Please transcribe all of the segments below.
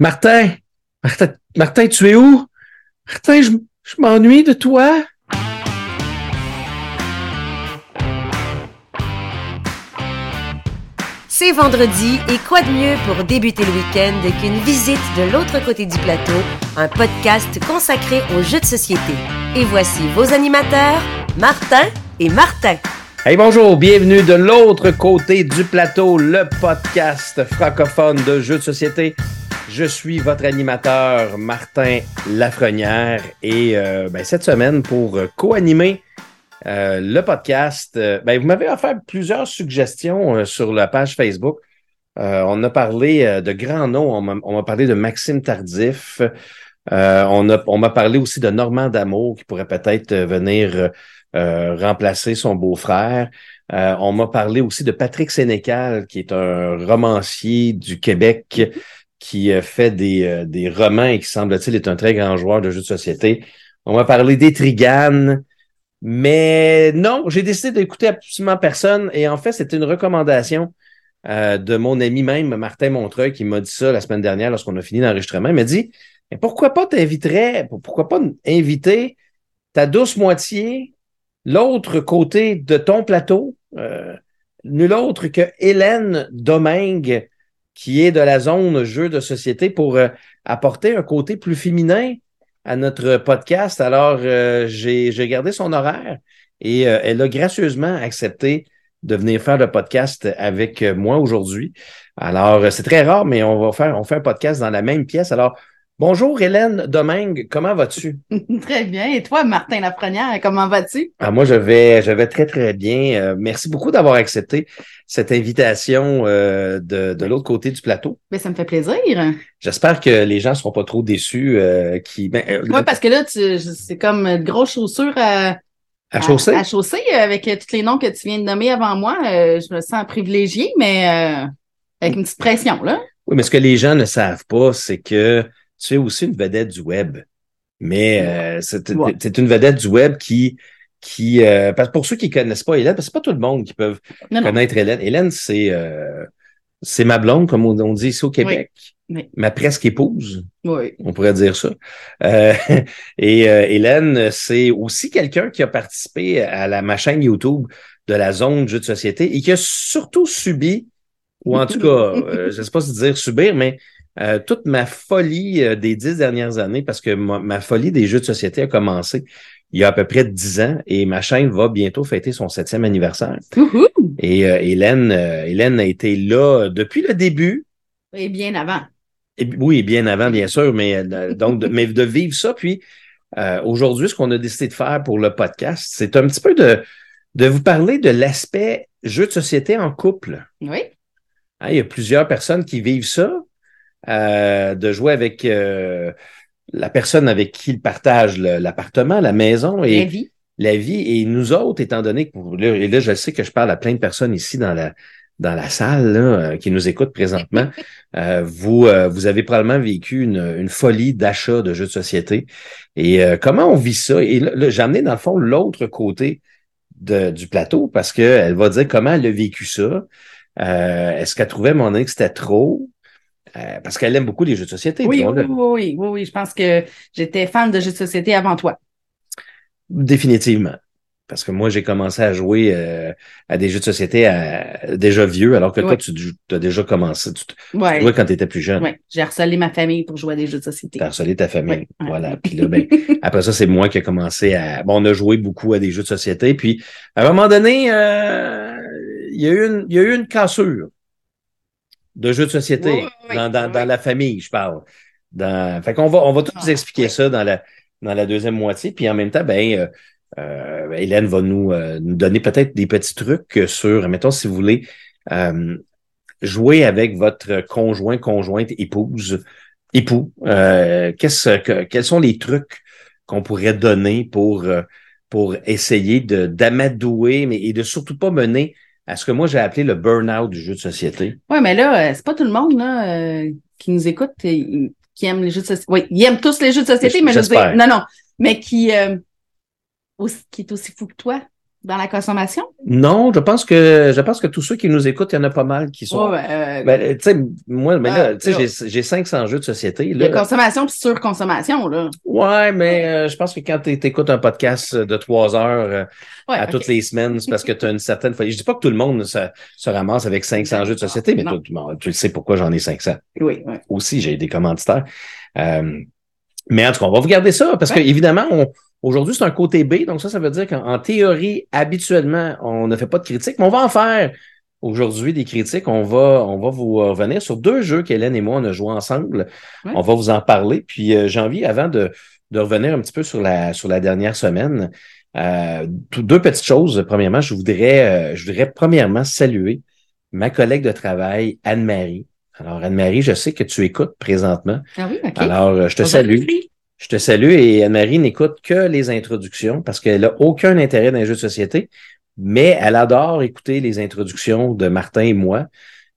Martin, Martin, Martin, tu es où? Martin, je, je m'ennuie de toi. C'est vendredi et quoi de mieux pour débuter le week-end qu'une visite de l'autre côté du plateau, un podcast consacré aux jeux de société. Et voici vos animateurs, Martin et Martin. Hey bonjour, bienvenue de l'autre côté du plateau, le podcast francophone de jeux de société. Je suis votre animateur Martin Lafrenière et euh, ben, cette semaine pour co-animer euh, le podcast, euh, ben, vous m'avez offert plusieurs suggestions sur la page Facebook. on a parlé de grands noms, on m'a parlé de Maxime Tardif, on m'a on parlé aussi de Normand Damour qui pourrait peut-être venir remplacer son beau-frère. on m'a parlé aussi de Patrick Sénécal, qui est un romancier du Québec qui fait des, des romans et qui semble-t-il est un très grand joueur de jeux de société. On m'a parlé d'Etrigan, mais non, j'ai décidé d'écouter absolument personne. Et en fait, c'était une recommandation euh, de mon ami même, Martin Montreuil, qui m'a dit ça la semaine dernière lorsqu'on a fini l'enregistrement. Il m'a dit mais pourquoi pas t'inviterais, pourquoi pas inviter ta douce moitié, l'autre côté de ton plateau, euh, nul autre que Hélène Domingue, qui est de la zone jeu de société, pour euh, apporter un côté plus féminin à notre podcast. Alors, euh, j'ai gardé son horaire et euh, elle a gracieusement accepté de venir faire le podcast avec moi aujourd'hui. Alors, c'est très rare, mais on va faire, on fait un podcast dans la même pièce. Alors, Bonjour Hélène Domingue, comment vas-tu? très bien. Et toi, Martin Lafrenière, comment vas-tu? Ah, moi, je vais, je vais très, très bien. Euh, merci beaucoup d'avoir accepté cette invitation euh, de, de l'autre côté du plateau. Mais ben, ça me fait plaisir. J'espère que les gens ne seront pas trop déçus. Euh, qui, ben, oui, parce que là, c'est comme de grosses chaussures à, à chausser. À, chausser avec tous les noms que tu viens de nommer avant moi. je me sens privilégiée, mais avec une petite pression, là. Oui, mais ce que les gens ne savent pas, c'est que tu es aussi une vedette du web. Mais euh, c'est une vedette du web qui, qui euh, pour ceux qui connaissent pas Hélène, parce que c'est pas tout le monde qui peut connaître Hélène. Hélène, c'est euh, c'est ma blonde, comme on, dit ici au Québec. Ma presque épouse. Oui. On pourrait dire ça. Euh, et Hélène, c'est aussi quelqu'un qui a participé à la ma chaîne YouTube de la zone jeu de société et qui a surtout subi, ou en tout cas, je ne sais pas si dire subir, mais euh, toute ma folie euh, des dix dernières années, parce que ma, folie des jeux de société a commencé il y a à peu près dix ans et ma chaîne va bientôt fêter son septième anniversaire. Et euh, Hélène, Hélène a été là depuis le début. Et bien avant. Et, oui, bien avant, bien sûr, mais donc de, mais de vivre ça. Puis aujourd'hui, ce qu'on a décidé de faire pour le podcast, c'est un petit peu de, de vous parler de l'aspect jeu de société en couple. Oui. Hein, il y a plusieurs personnes qui vivent ça. Euh, de jouer avec euh, la personne avec qui il partage l'appartement, la maison et la vie. La vie. Et nous autres, étant donné que et là, je sais que je parle à plein de personnes ici dans la dans la salle là, euh, qui nous écoutent présentement, vous vous avez probablement vécu une, une folie d'achat de jeux de société. Et comment on vit ça? Et là, j'ai amené dans le fond l'autre côté de, du plateau parce qu'elle va dire comment elle a vécu ça. Est-ce qu'elle trouvait mon que c'était trop? Euh, parce qu'elle aime beaucoup les jeux de société. Oui, oui, oui, oui, oui, Je pense que j'étais fan de jeux de société avant toi. Définitivement. Parce que moi, j'ai commencé à jouer euh, à des jeux de société déjà vieux, alors que toi, tu as déjà commencé. Tu, ouais. jouais quand tu étais plus jeune. Oui, j'ai harcelé ma famille pour jouer à des jeux de société. Tu as harcelé ta famille. Voilà. Puis là, ben, après ça, c'est moi qui ai commencé à. Bon, on a joué beaucoup à des jeux de société. Puis, à un moment donné, euh, il y a eu une, il y a eu une cassure de jeux de société dans, dans, la famille, je parle. Dans... Fait qu'on va, on va tout vous ah, expliquer ça dans la, dans la deuxième moitié. Puis en même temps, ben, euh, euh Hélène va nous, euh, nous donner peut-être des petits trucs sur, mettons, si vous voulez, euh, jouer avec votre conjoint, conjointe, épouse, époux. qu'est-ce que, quels sont les trucs qu'on pourrait donner pour, pour essayer de d'amadouer, mais et de surtout pas mener à ce que moi j'ai appelé le burn-out du jeu de société. Oui, mais là, euh, c'est pas tout le monde là, euh, qui nous écoute et, qui aime les jeux de société. Oui, ils aiment tous les jeux de société, mais je veux dire, non, non, mais qui, euh, aussi, qui est aussi fou que toi. Dans la consommation? Non, je pense que je pense que tous ceux qui nous écoutent, il y en a pas mal qui sont. Ben, euh, Ben, tu sais, moi, mais là, Ah, là. j'ai- j'ai 500 jeux de société. Là. consommation puis surconsommation, là. Ouais, mais euh, je pense que quand tu écoutes un podcast de trois heures euh, Ouais, à toutes les semaines, c'est parce que tu as une certaine folie. Je dis pas que tout le monde se, se ramasse avec 500 jeux de société, mais toi, tu, sais pourquoi j'en ai 500. Oui, oui. Aussi, j'ai des commanditaires. Euh, mais en tout cas, on va vous garder ça parce Ouais. que évidemment, on, aujourd'hui, c'est un côté B. Donc ça, ça veut dire qu'en en théorie, habituellement, on ne fait pas de critiques, mais on va en faire aujourd'hui des critiques. On va, on va vous euh, revenir sur deux jeux qu'Hélène et moi, on a joué ensemble. Ouais. On va vous en parler. Puis euh, j'ai envie, avant de, de revenir un petit peu sur la, sur la dernière semaine, euh, deux petites choses. Premièrement, je voudrais, euh, je voudrais premièrement saluer ma collègue de travail, Anne-Marie. Alors, Anne-Marie, je sais que tu écoutes présentement. Ah oui, OK. Alors, je te salue. Je te salue et Anne-Marie n'écoute que les introductions parce qu'elle n'a aucun intérêt dans les jeux de société, mais elle adore écouter les introductions de Martin et moi.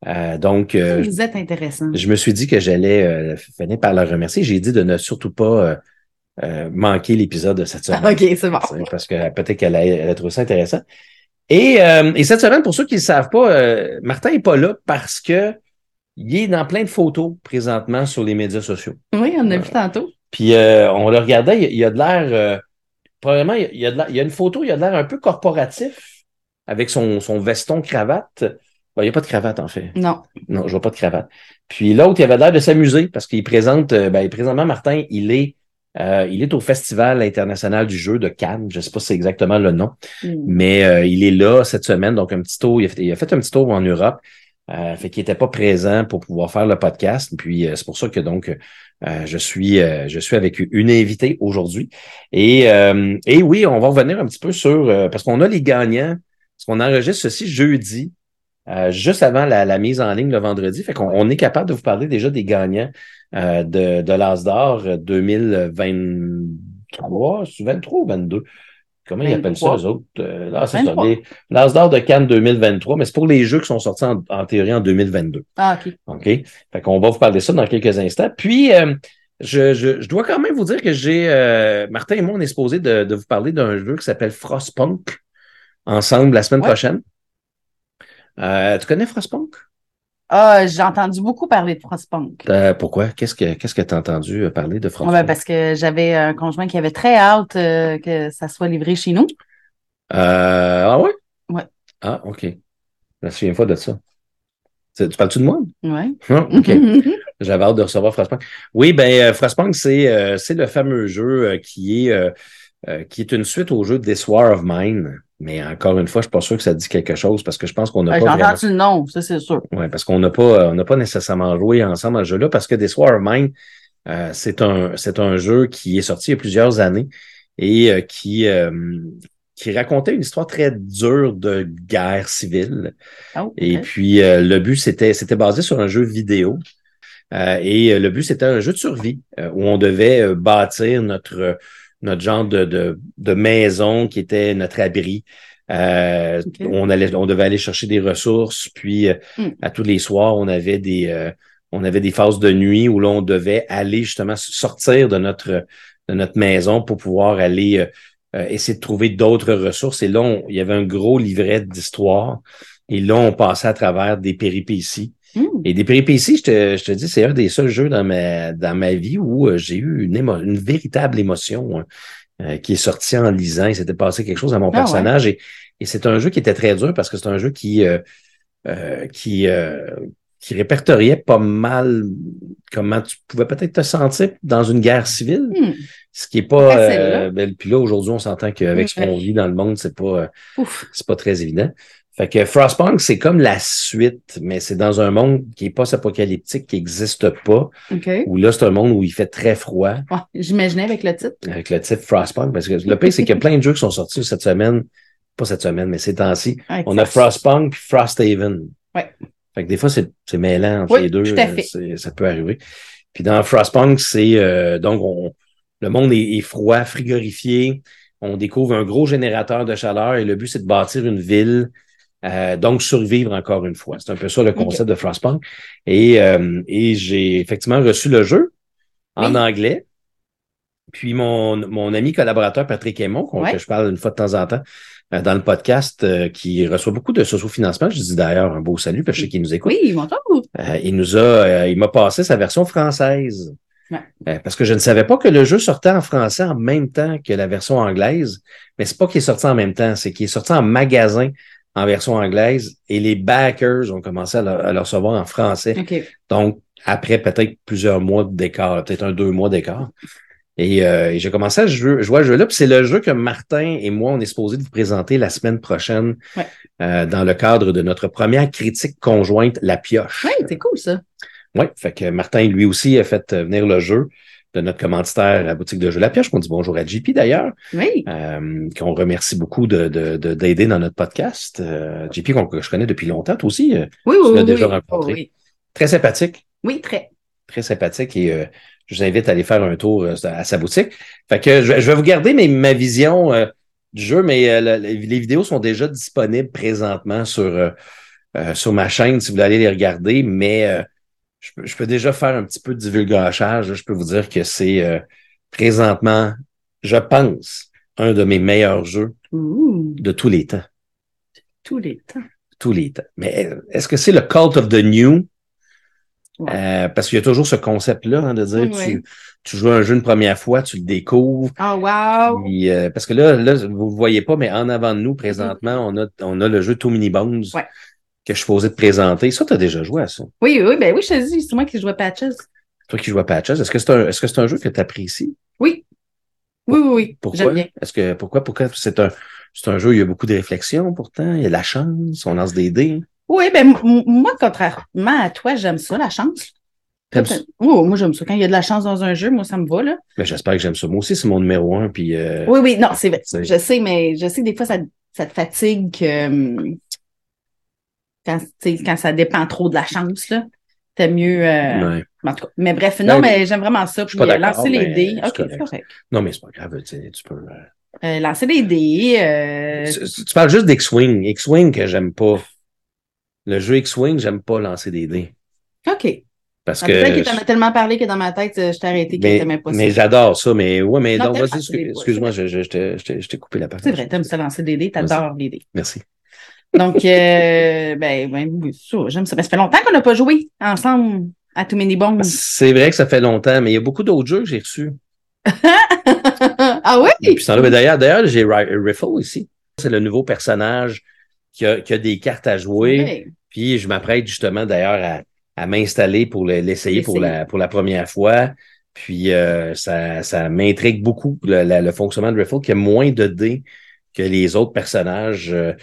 Euh, donc, euh, Vous êtes intéressant. je me suis dit que j'allais euh, finir par la remercier. J'ai dit de ne surtout pas euh, manquer l'épisode de cette semaine. Ah, OK, c'est bon. Parce que peut-être qu'elle a, elle a trouvé ça intéressant. Et, euh, et cette semaine, pour ceux qui ne le savent pas, euh, Martin n'est pas là parce que il est dans plein de photos présentement sur les médias sociaux. Oui, on a vu tantôt. Puis euh, on le regardait, il, il a de l'air. Euh, probablement, il, il a de il y a une photo, il a de l'air un peu corporatif avec son, son veston cravate. Ben, il n'y a pas de cravate, en fait. Non. Non, je vois pas de cravate. Puis l'autre, il avait l'air de s'amuser parce qu'il présente, euh, ben, présentement, Martin, il est, euh, il est au Festival international du jeu de Cannes. Je sais pas si c'est exactement le nom, Hmm. mais euh, il est là cette semaine. Donc, un petit tour. Il a fait, il a fait un petit tour en Europe. Euh, fait qu'il était pas présent pour pouvoir faire le podcast. Puis euh, c'est pour ça que donc euh, je suis euh, je suis avec une invitée aujourd'hui. Et, euh, et oui, on va revenir un petit peu sur euh, parce qu'on a les gagnants. Parce qu'on enregistre ceci jeudi, juste avant la, mise en ligne le vendredi. Fait qu'on on est capable de vous parler déjà des gagnants de, de l'As d'or 2023, c'est 23 ou 22? Comment ils appellent ça, 23. eux autres? Euh, là, c'est ça. 23. les- L'As d'or de Cannes 2023, mais c'est pour les jeux qui sont sortis en, en théorie en 2022. Ah, OK. OK? Fait qu'on va vous parler de ça dans quelques instants. Puis, euh, je, je, je dois quand même vous dire que j'ai... euh, Martin et moi, on est supposé de, de vous parler d'un jeu qui s'appelle Frostpunk ensemble la semaine Ouais. prochaine. Euh, tu connais Frostpunk? Ah, j'ai entendu beaucoup parler de Frostpunk. Euh, pourquoi? Qu'est-ce que qu'est-ce que tu as entendu euh, parler de Frostpunk? ben, parce que j'avais un conjoint qui avait très hâte euh, que ça soit livré chez nous. Euh, ah ouais? Ouais. Ah, OK. Je me souviens pas de ça. Tu parles-tu de moi? Ouais. Ah, OK. J'avais hâte de recevoir Frostpunk. Oui, ben Frostpunk, c'est c'est le fameux jeu qui est euh, qui est une suite au jeu This War of Mine. Mais encore une fois, je suis pas sûr que ça dit quelque chose parce que je pense qu'on n'a Ah, pas J'ai vraiment... entendu le nom, ça c'est sûr. Ouais, parce qu'on n'a pas euh, on n'a pas nécessairement joué ensemble à ce jeu-là parce que This War of Mine, euh, c'est un c'est un jeu qui est sorti il y a plusieurs années et euh, qui euh, qui racontait une histoire très dure de guerre civile. Oh, Et ok. puis, euh, le but, c'était, c'était basé sur un jeu vidéo. Euh, et le but, c'était un jeu de survie où on devait bâtir notre, notre genre de, de, de maison qui était notre abri. Euh, on, allait, on devait aller chercher des ressources. Puis, euh, Hmm. à tous les soirs, on avait des, euh, on avait des phases de nuit où l'on devait aller justement sortir de notre, de notre maison pour pouvoir aller essayer de trouver d'autres ressources. Et là, on- il y avait un gros livret d'histoire. Et là, on passait à travers des péripéties. Hmm. Et des péripéties, je te, je te dis, c'est un des seuls jeux dans ma, dans ma vie où euh, j'ai eu une, émo- une véritable émotion hein, euh, qui est sortie en lisant. Il s'était passé quelque chose à mon Ah ouais. personnage. Et, et c'est un jeu qui était très dur parce que c'est un jeu qui, euh, euh, qui, euh, qui répertoriait pas mal comment tu pouvais peut-être te sentir dans une guerre civile. Hmm. Ce qui est pas. Euh, ben, puis là, aujourd'hui, on s'entend qu'avec ce qu'on vit dans le monde, c'est pas, euh, c'est pas très évident. Fait que Frostpunk, c'est comme la suite, mais c'est dans un monde qui est post-apocalyptique, qui n'existe pas, OK. où là, c'est un monde où il fait très froid, Ouais, J'imaginais avec le titre. avec le titre Frostpunk, parce que le pire, c'est qu'il y a plein de jeux qui sont sortis cette semaine, pas cette semaine, mais ces temps-ci. Avec On a Frost. Frostpunk puis Frosthaven. Ouais. Fait que des fois, c'est mêlant entre Oui, les deux. tout à euh, fait. Ça peut arriver. Puis dans Frostpunk, c'est euh, donc on, le monde est, est froid, frigorifié. On découvre un gros générateur de chaleur et le but, c'est de bâtir une ville. Euh, donc survivre encore une fois. C'est un peu ça le concept de Frostpunk. Et, euh, et j'ai effectivement reçu le jeu en Oui. anglais. Puis mon, mon ami collaborateur Patrick Aymon, Ouais. que je parle une fois de temps en temps, euh, dans le podcast euh, qui reçoit beaucoup de socio-financement. Je dis d'ailleurs un beau salut parce que je sais qu'il nous écoute. Oui, bonjour. Euh, il nous a, euh, il m'a passé sa version française. Ouais. Euh, parce que je ne savais pas que le jeu sortait en français en même temps que la version anglaise. Mais c'est pas qu'il est sorti en même temps, c'est qu'il est sorti en magasin en version anglaise et les backers ont commencé à le, à le recevoir en français. Donc, après peut-être plusieurs mois d'écart, peut-être un deux mois d'écart. Et, euh, et j'ai commencé à jouer, jouer à ce jeu-là. Puis c'est le jeu que Martin et moi, on est supposé de vous présenter la semaine prochaine Ouais. euh, dans le cadre de notre première critique conjointe, La Pioche. Oui, c'est cool, ça. Oui, fait que Martin, lui aussi, a fait euh, venir le jeu de notre commanditaire à la boutique de jeux La Pioche, qu'on dit bonjour à JP d'ailleurs, Oui. euh, qu'on remercie beaucoup de, de, de- d'aider dans notre podcast. Euh, JP, qu'on, que je connais depuis longtemps, toi aussi, euh, Oui, Tu oui, l'as oui. déjà rencontré. Oh, très sympathique. Oui, très. très sympathique et euh, je vous invite à aller faire un tour à sa boutique. Fait que je, je vais vous garder mes, ma vision du jeu, mais la- les vidéos sont déjà disponibles présentement sur, sur ma chaîne si vous voulez aller les regarder, mais je, peux, je peux déjà faire un petit peu de divulgachage. Je peux vous dire que c'est euh, présentement, je pense, un de mes meilleurs jeux de tous les temps. tous les temps. Tous les temps. Mais est-ce que c'est le cult of the new? Ouais. Euh, parce qu'il y a toujours ce concept-là hein, de dire Ouais. tu, tu joues un jeu une première fois, tu le découvres. Oh, wow. Puis, euh, parce que là, là, vous ne voyez pas, mais en avant de nous, présentement, on a, on a le jeu Too Many Bones Ouais. Que je suis posé de présenter. Ça, tu as déjà joué à ça. Oui, oui, ben oui, je te dis, c'est moi qui jouais Patches. Toi qui joues à Patches, est-ce que c'est un, est-ce que c'est un jeu que tu apprécies? Oui. Oui, oui, oui. Pourquoi? Bien. Est-ce que, pourquoi, pourquoi? C'est un, c'est un jeu où il y a beaucoup de réflexion pourtant, il y a de la chance, on lance des dés? Oui, ben m- moi, contrairement à toi, j'aime ça, la chance. T'aimes ça? Oh, moi, j'aime ça. Quand il y a de la chance dans un jeu, moi, ça me va, là. Ben, j'espère que j'aime ça. Moi aussi, c'est mon numéro un, puis euh, Oui, oui, non, c'est vrai. C'est- Je sais, mais je sais que des fois, ça, ça te fatigue que, hum, quand, quand ça dépend trop de la chance, là. T'as mieux. euh, ouais. en tout cas. Mais bref, non, Ben, mais j'aime vraiment ça. Puis, euh, lancer les dés. OK, c'est correct. Non, mais c'est pas grave, tu peux. euh, Euh, lancer des dés. Tu, tu parles juste d'X-Wing. X-Wing que j'aime pas. Le jeu X-Wing, j'aime pas lancer des dés. OK. Parce Ah, Peut-être que. qu'il t'en a tellement parlé que dans ma tête, je t'ai arrêté que mais t'aimais pas ça. mais j'adore ça, mais ouais, mais Non, non, t'aimes vas-y, excuse-moi, je, je, je t'ai coupé la parole. C'est vrai, t'aimes ça lancer des dés, t'adores les dés. Merci. Donc, euh, ben, ben, oui, ça, j'aime ça. Ben, ça fait longtemps qu'on n'a pas joué ensemble à Too Many Bones. C'est vrai que ça fait longtemps, mais il y a beaucoup d'autres jeux que j'ai reçus. ah oui? Mais d'ailleurs, d'ailleurs, j'ai Ri- Riffle ici. C'est le nouveau personnage qui a, qui a des cartes à jouer. Puis je m'apprête justement d'ailleurs à, à m'installer pour le- l'essayer pour la, pour la première fois. Puis euh, ça, ça m'intrigue beaucoup le, la- le fonctionnement de Riffle qui a moins de dés que les autres personnages. euh,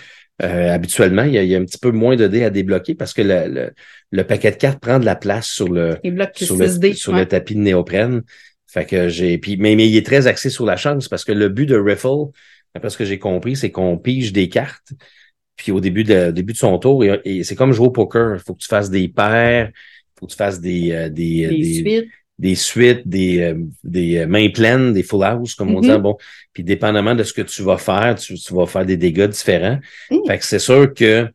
euh, habituellement, il y, a, il y a un petit peu moins de dés à débloquer parce que le, le, le paquet de cartes prend de la place sur le, sur le, 6D. sur ouais. le tapis de néoprène. Fait que j'ai. Puis, mais, mais il est très axé sur la chance parce que le but de Riffle, d'après ce que j'ai compris, c'est qu'on pige des cartes. Puis au début de, début de son tour, et, et c'est comme jouer au poker. Il faut que tu fasses des paires, il faut que tu fasses des, euh, des, euh, des, suites. Des suites, des, euh, des euh, mains pleines, des full house, comme on dit. Mhm. Bon, puis dépendamment de ce que tu vas faire, tu, tu vas faire des dégâts différents. Mhm. Fait que c'est sûr que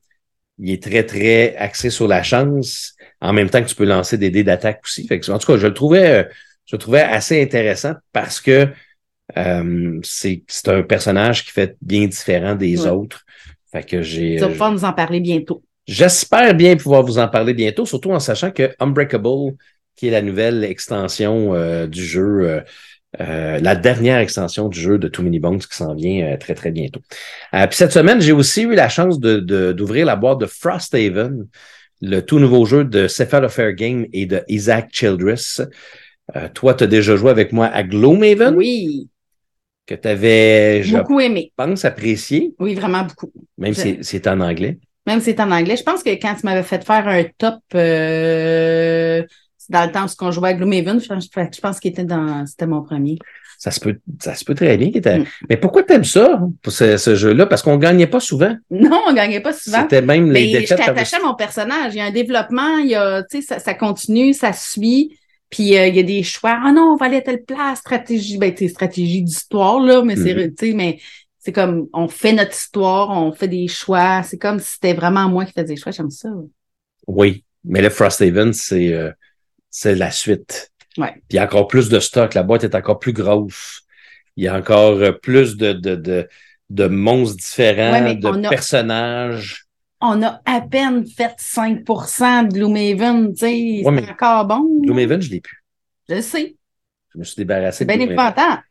il est très, très axé sur la chance, en même temps que tu peux lancer des dés d'attaque aussi. Fait que, en tout cas, je le trouvais, euh, je le trouvais assez intéressant parce que euh, c'est un personnage qui fait bien différent des Ouais. autres. Fait que j'ai. Tu vas euh, pouvoir nous en parler bientôt. J'espère bien pouvoir vous en parler bientôt, surtout en sachant que Unbreakable, qui est la nouvelle extension euh, du jeu, euh, euh, la dernière extension du jeu de Too Many Bones qui s'en vient euh, très, très bientôt. Euh, puis cette semaine, j'ai aussi eu la chance de, d'ouvrir la boîte de Frosthaven, le tout nouveau jeu de Cephalofair Game et de Isaac Childress. Toi, tu as déjà joué avec moi à Gloomhaven, Oui, que tu avais, je beaucoup aimé. pense, apprécié, Oui, vraiment beaucoup. même Je- si c'est en anglais. Même si c'est en anglais. Je pense que quand tu m'avais fait faire un top, dans le temps où on jouait à Gloomhaven, je, je- pense qu'il était dans, c'était mon premier. Ça se peut, ça se peut très bien. qu'il était- Mm. Mais pourquoi t'aimes ça, pour ce, ce jeu-là? Parce qu'on gagnait pas souvent. Non, on gagnait pas souvent. C'était même les Mais j'étais défaites. attachée à mon personnage. Il y a un développement, il y a, tu sais, ça, ça continue, ça suit. Puis euh, il y a des choix. Ah non, on va aller à telle place, stratégie, ben tu stratégie d'histoire, là, mais c'est Mhm. tu sais, mais c'est comme on fait notre histoire, on fait des choix. C'est comme si c'était vraiment moi qui faisais des choix. J'aime ça. Oui. Mais le Frosthaven, c'est, euh, c'est la suite. Ouais. Puis il y a encore plus de stock. La boîte est encore plus grosse. Il y a encore euh, plus de, de, de, de monstres différents, Ouais, de on a- personnages. On a à peine fait 5% de Gloomhaven, tu sais, Ouais, c'est encore bon. là. Gloomhaven, je l'ai plus. Je le sais. Je me suis débarrassé C'est bien épouvantable.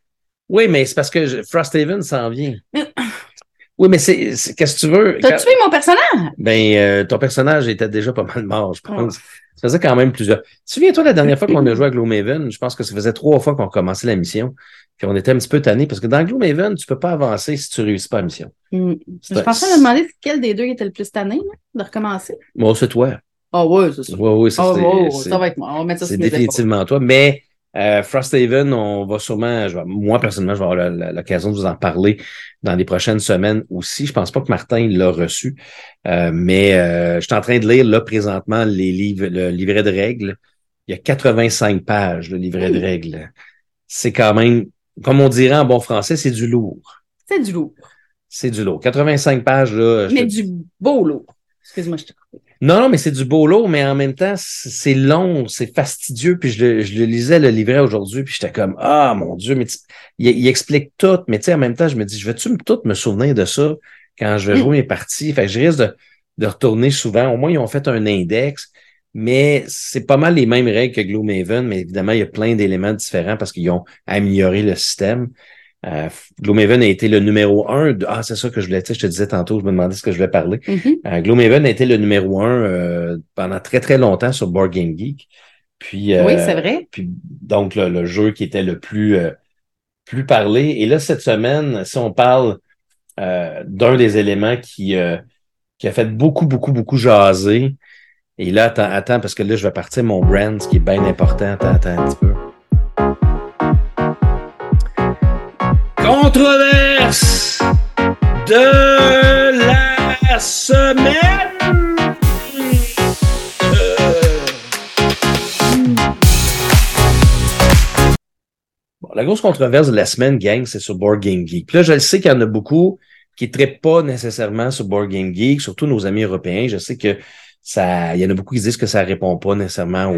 Oui, mais c'est parce que je- Frosthaven s'en vient. Mais- Oui, mais c'est, qu'est-ce que tu veux? T'as Quand- tué mon personnage? Ben, euh, ton personnage était déjà pas mal mort, je pense. Ça faisait quand même plusieurs. Souviens-toi, la dernière fois qu'on a joué à Gloomhaven, je pense que ça faisait trois fois qu'on commençait la mission. Puis on était un petit peu tannés parce que dans Gloomhaven, tu peux pas avancer si tu réussis pas la mission. C'est Je pensais me demander quel des deux était le plus tanné, là, de recommencer. Bon, c'est toi. Ah ouais, c'est ça. Oui, oui, ça, Ah ça va être moi. On va mettre ça c'est définitivement toi. Mais euh, Frosthaven, on va sûrement, je vais- moi personnellement, je vais avoir l'occasion de vous en parler dans les prochaines semaines aussi. Je pense pas que Martin l'a reçu, euh, mais euh, je suis en train de lire là présentement les livres, le livret de règles. Il y a 85 pages, le livret de règles. C'est quand même, comme on dirait en bon français, c'est du lourd. C'est du lourd. C'est du lourd. 85 pages, là. Mais te- du beau lourd. Excuse-moi, je te coupe. Non, non, mais c'est du beau lot, mais en même temps, c'est long, c'est fastidieux. Puis je le, je le lisais, le livret aujourd'hui, puis j'étais comme, ah, mon Dieu, mais il, il explique tout. Mais tu sais, en même temps, je me dis, je vais-tu tout me souvenir de ça quand je vais Mm. jouer mes parties? Fait que je risque de, de retourner souvent. Au moins, ils ont fait un index, mais c'est pas mal les mêmes règles que Gloomhaven, mais évidemment, il y a plein d'éléments différents parce qu'ils ont amélioré le système. Euh, Gloomhaven a été le numéro un. De, ah, c'est ça que je voulais, tu sais, je te disais tantôt, je me demandais ce que je voulais parler. Euh, Gloomhaven a été le numéro un euh, pendant très très longtemps sur Board Game Geek. Puis, euh, Oui, c'est vrai. Puis donc le, le jeu qui était le plus euh, plus parlé. Et là cette semaine, si on parle euh, d'un des éléments qui euh, qui a fait beaucoup beaucoup beaucoup jaser. Et là attends attends parce que là je vais partir mon brand, ce qui est bien important. Attends attends un petit peu. Controverse de la semaine. Euh, la grosse controverse de la semaine, gang, c'est sur Board Game Geek. Là, je le sais qu'il y en a beaucoup qui ne traitent pas nécessairement sur Board Game Geek, surtout nos amis européens. Je sais que ça, il y en a beaucoup qui disent que ça répond pas nécessairement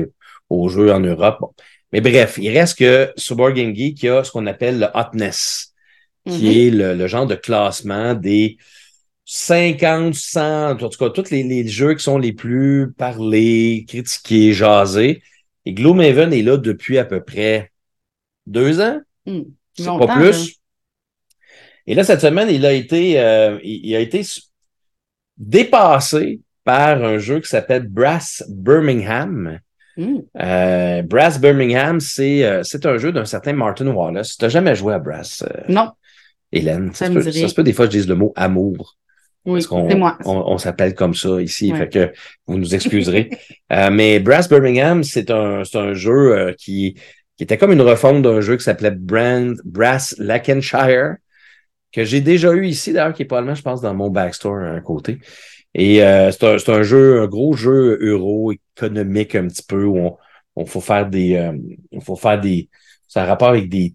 aux, jeux en Europe. Mais bref, il reste que sur Board Game Geek, il y a ce qu'on appelle le hotness, qui Mhm. est le, le genre de classement des 50, 100, en tout cas, tous les, les jeux qui sont les plus parlés, critiqués, jasés. Et Gloomhaven est là depuis à peu près deux ans, c'est Longtemps, pas plus. Et là, cette semaine, il a été, euh, il, a été dépassé par un jeu qui s'appelle Brass Birmingham. Hmm. Euh, Brass Birmingham, c'est euh, c'est un jeu d'un certain Martin Wallace. Tu n'as jamais joué à Brass, euh, Non, Hélène. Ça, Ça se me peut, ça se peut des fois je dise le mot amour. oui, c'est moi. on, on s'appelle comme ça ici, Ouais. fait que vous nous excuserez. Euh, mais Brass Birmingham, c'est un, c'est un jeu euh, qui, qui était comme une refonte d'un jeu qui s'appelait Brand Brass Lancashire, que j'ai déjà eu ici, d'ailleurs, qui est probablement, je pense, dans mon backstore à un côté. Et euh, c'est un, c'est un jeu, un gros jeu euro économique un petit peu où on, on faut faire des, euh, faut faire des, ça a rapport avec des,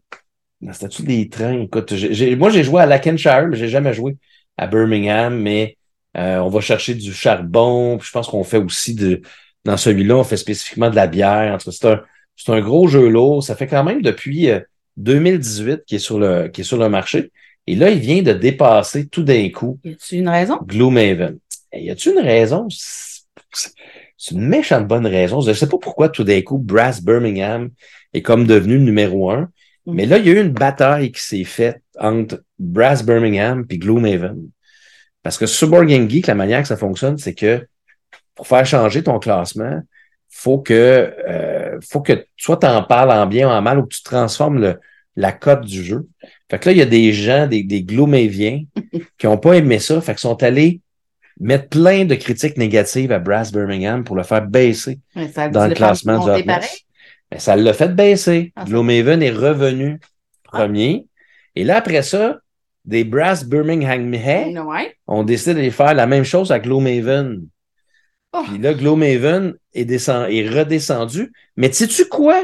c'était-tu des trains? Écoute, j'ai- moi j'ai joué à Lancashire, mais j'ai jamais joué à Birmingham, mais euh, on va chercher du charbon. Puis je pense qu'on fait aussi de, dans celui-là, on fait spécifiquement de la bière. En tout cas, c'est un, c'est un gros jeu lourd. Ça fait quand même depuis euh, 2018 qui est sur le, qui est sur le marché. Et là, il vient de dépasser tout d'un coup Y a-tu une raison? Gloomhaven. Et y a-tu une raison? C'est une méchante bonne raison. Je ne sais pas pourquoi tout d'un coup Brass Birmingham est comme devenu numéro un. Mais là, il y a eu une bataille qui s'est faite entre Brass Birmingham et Gloomhaven. Parce que sur Board Game Geek, la manière que ça fonctionne, c'est que pour faire changer ton classement, faut que euh, faut que soit tu en parles en bien ou en mal ou que tu transformes le, la cote du jeu. Fait que là, il y a des gens, des, des Gloomhaviens, qui ont pas aimé ça, fait qu'ils sont allés mettre plein de critiques négatives à Brass Birmingham pour le faire baisser Ouais, dans le classement du. Mais ça l'a fait baisser. Ah, Gloomhaven est revenu premier. Et là, après ça, des Brass Birmingham Ouais. ont décidé de faire la même chose à Gloomhaven. Oh. Puis là, Gloomhaven est, descend, est redescendu. Mais sais-tu quoi?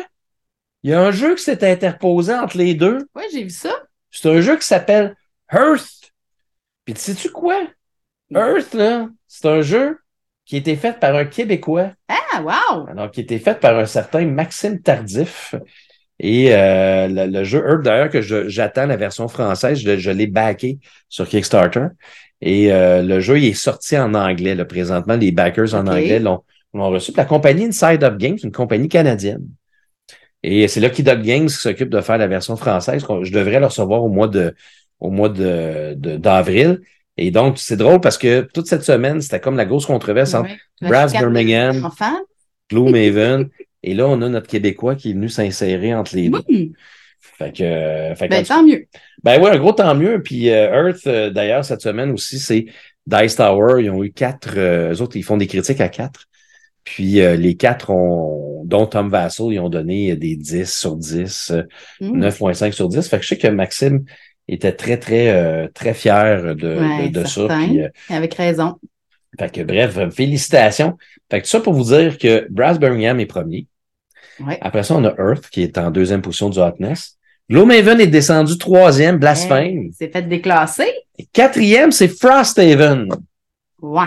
Il y a un jeu qui s'est interposé entre les deux. Ouais, j'ai vu ça. C'est un jeu qui s'appelle Earth. Puis sais-tu quoi? Earth, là, c'est un jeu qui a été fait par un Québécois. Ah, wow! Alors, qui a été fait par un certain Maxime Tardif. Et euh, le, le jeu Earth, d'ailleurs, que j'attends la version française, je, je l'ai backé sur Kickstarter. Et euh, le jeu il est sorti en anglais. Là, présentement, les backers en anglais l'ont reçu. La compagnie Inside Up Games, une compagnie canadienne. Et c'est Lucky Dog Games qui s'occupe de faire la version française. Je devrais le recevoir au mois de au mois de de- d'avril. Et donc, c'est drôle parce que toute cette semaine, c'était comme la grosse controverse entre Ouais. Brass Birmingham. Enfant. Gloomhaven. et là, on a notre Québécois qui est venu s'insérer entre les deux. Fait que, euh, fait que- ben, tant mieux. ben ouais, un gros tant mieux. Puis euh, Earth, euh, d'ailleurs, cette semaine aussi, c'est Dice Tower. Ils ont eu quatre. Eux autres, ils font des critiques à quatre. Puis euh, les quatre ont, dont Tom Vassell, ils ont donné des 10 sur 10, euh, Hum. 9.5 sur 10. Fait que je sais que Maxime était très, très, euh, très fier de, Ouais, de, de ça. Puis, euh, Avec raison. fait que bref, félicitations. Fait que tout ça pour vous dire que Brass Birmingham est premier. Ouais. Après ça, on a Earth qui est en deuxième position du Hotness. Gloomhaven est descendu troisième, Blasphème. C'est fait déclasser. Et quatrième, c'est Frosthaven. Tu Ouais.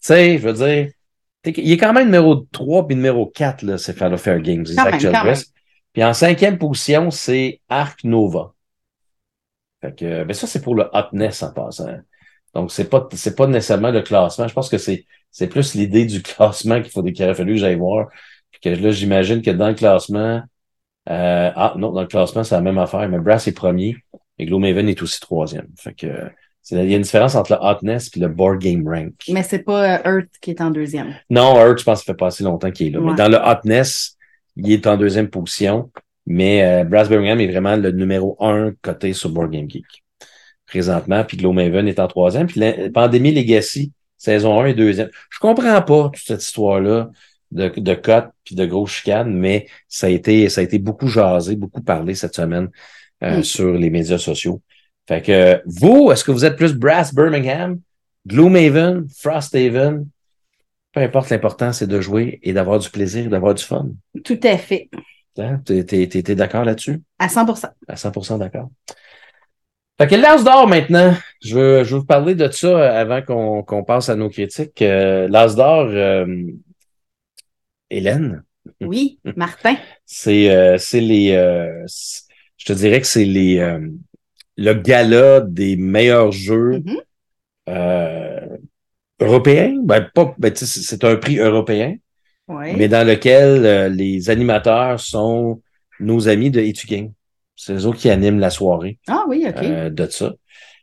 sais, je veux dire, il est quand même numéro 3 puis numéro 4, là, c'est Fair Games, Isaac. Puis en cinquième position, c'est Arc Nova. Fait que, ben ça, c'est pour le Hotness en passant. Donc, c'est pas, c'est pas nécessairement le classement. Je pense que c'est, c'est plus l'idée du classement qu'il faut, qu'il aurait fallu que j'aille voir. Puis que là, j'imagine que dans le classement, euh, ah, non, dans le classement, c'est la même affaire, mais Brass est premier et Gloomhaven est aussi troisième. Fait que, il y a une différence entre le Hotness et le Board Game Rank. Mais c'est pas euh, Earth qui est en deuxième. Non, Earth, je pense que ça fait pas assez longtemps qu'il est là. Ouais. Mais dans le Hotness, il est en deuxième position. Mais euh, Brass Birmingham est vraiment le numéro un coté sur Board Game Geek. Présentement, puis Gloomhaven est en troisième. Puis la- Pandémie Legacy, saison 1 et deuxième. Je comprends pas toute cette histoire-là de, de cote puis de grosses chicanes, mais ça a été, ça a été beaucoup jasé, beaucoup parlé cette semaine euh, Mm. sur les médias sociaux. Fait que vous, est-ce que vous êtes plus Brass Birmingham, Gloomhaven, Frosthaven? Peu importe, l'important, c'est de jouer et d'avoir du plaisir et d'avoir du fun. Tout à fait. Hein? T'es, t'es, t'es- t'es d'accord là-dessus? À 100 À 100% d'accord. Fait que l'As d'or maintenant, je veux, je veux vous parler de ça avant qu'on, qu'on passe à nos critiques. Euh, L'As d'or, euh, Hélène, Oui, Martin. c'est, euh, c'est les, euh, je te dirais que c'est les, euh, le gala des meilleurs jeux Mhm. euh, européens. Ben, pas, ben, tu c'est un prix européen. Ouais. mais dans lequel euh, les animateurs sont nos amis de Etugain. C'est eux autres qui animent la soirée Ah oui, OK. euh, de ça.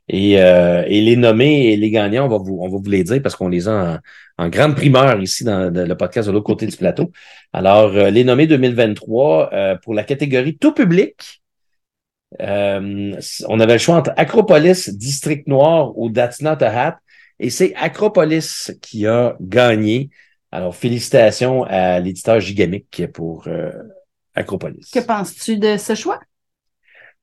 Et, euh, et les nommés et les gagnants, on va vous, on va vous les dire parce qu'on les a en, en grande primeur ici dans le podcast de l'autre côté du plateau. Alors, euh, les nommés 2023 euh, pour la catégorie tout public. euh, on avait le choix entre Acropolis, District Noir ou That's Not a Hat. Et c'est Acropolis qui a gagné. Alors, félicitations à l'éditeur Gigamic pour euh, Acropolis. Que penses-tu de ce choix?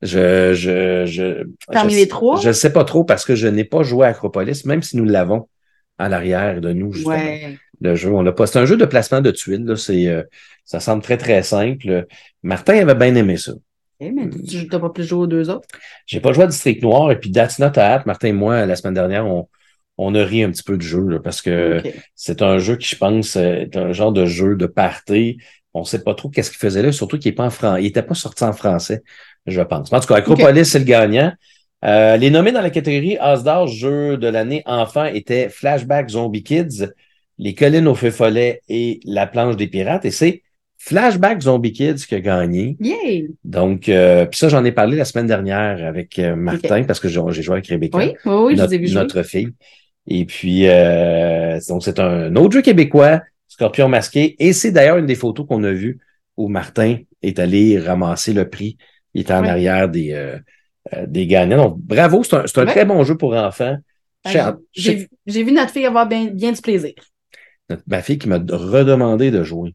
Je, je, je, Parmi je- les trois? Je ne sais pas trop parce que je n'ai pas joué à Acropolis, même si nous l'avons à l'arrière de nous, justement. Ouais. Le jeu, on l'a pas. C'est un jeu de placement de tuiles. Là. C'est, euh, ça semble très, très simple. Martin avait bien aimé ça. Eh, mais tu n'as pas plus joué aux deux autres? J'ai pas joué à District Noir et puis That's Not a Hat. Martin et moi, la semaine dernière, on, on a ri un petit peu du jeu là, parce que c'est un jeu qui, je pense, est un genre de jeu de party. On sait pas trop qu'est-ce qu'il faisait là, surtout qu'il est pas en français. Il était pas sorti en français, je pense. En tout cas, Acropolis, c'est le gagnant. Euh, les nommés dans la catégorie Asdar jeu de l'année enfant étaient Flashback Zombie Kids, Les collines au feu follet et La planche des pirates. Et c'est Flashback Zombie Kids qui a gagné. Yay! Donc, euh, puis ça, j'en ai parlé la semaine dernière avec euh, Martin parce que j'ai joué avec Rebecca Oui, oui, oui, je vous ai vu notre fille. Et puis, euh, donc, c'est un autre jeu québécois, Scorpion masqué. Et c'est d'ailleurs une des photos qu'on a vues où Martin est allé ramasser le prix. Il était en Ouais. arrière des, euh, euh, des gagnants. Donc, bravo, c'est un, un Ouais. très bon jeu pour enfants. Ben, J'ai vu- notre fille avoir bien, bien du plaisir. notre- ma fille qui m'a redemandé de jouer.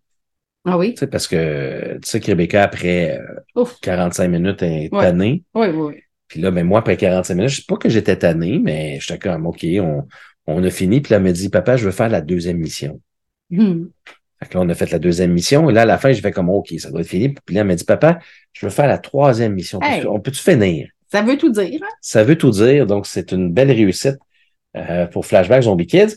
Ah oui? Tu sais, parce que tu sais que Rebecca, après euh, Ouf. 45 minutes, est Ouais. tannée. Oui, oui, oui. Puis là, ben moi, après 45 minutes, je sais pas que j'étais tanné, mais j'étais comme, OK, on, on a fini. Puis là, elle me dit, papa, je veux faire la deuxième mission. Hmm. Fait que là, on a fait la deuxième mission. Et là, à la fin, j'ai fait comme, OK, ça doit être fini. Puis là, elle m'a dit, papa, je veux faire la troisième mission. Hey. On peut-tu finir? Ça veut tout dire. hein? Ça veut tout dire. Donc, c'est une belle réussite euh, pour Flashback Zombie Kids.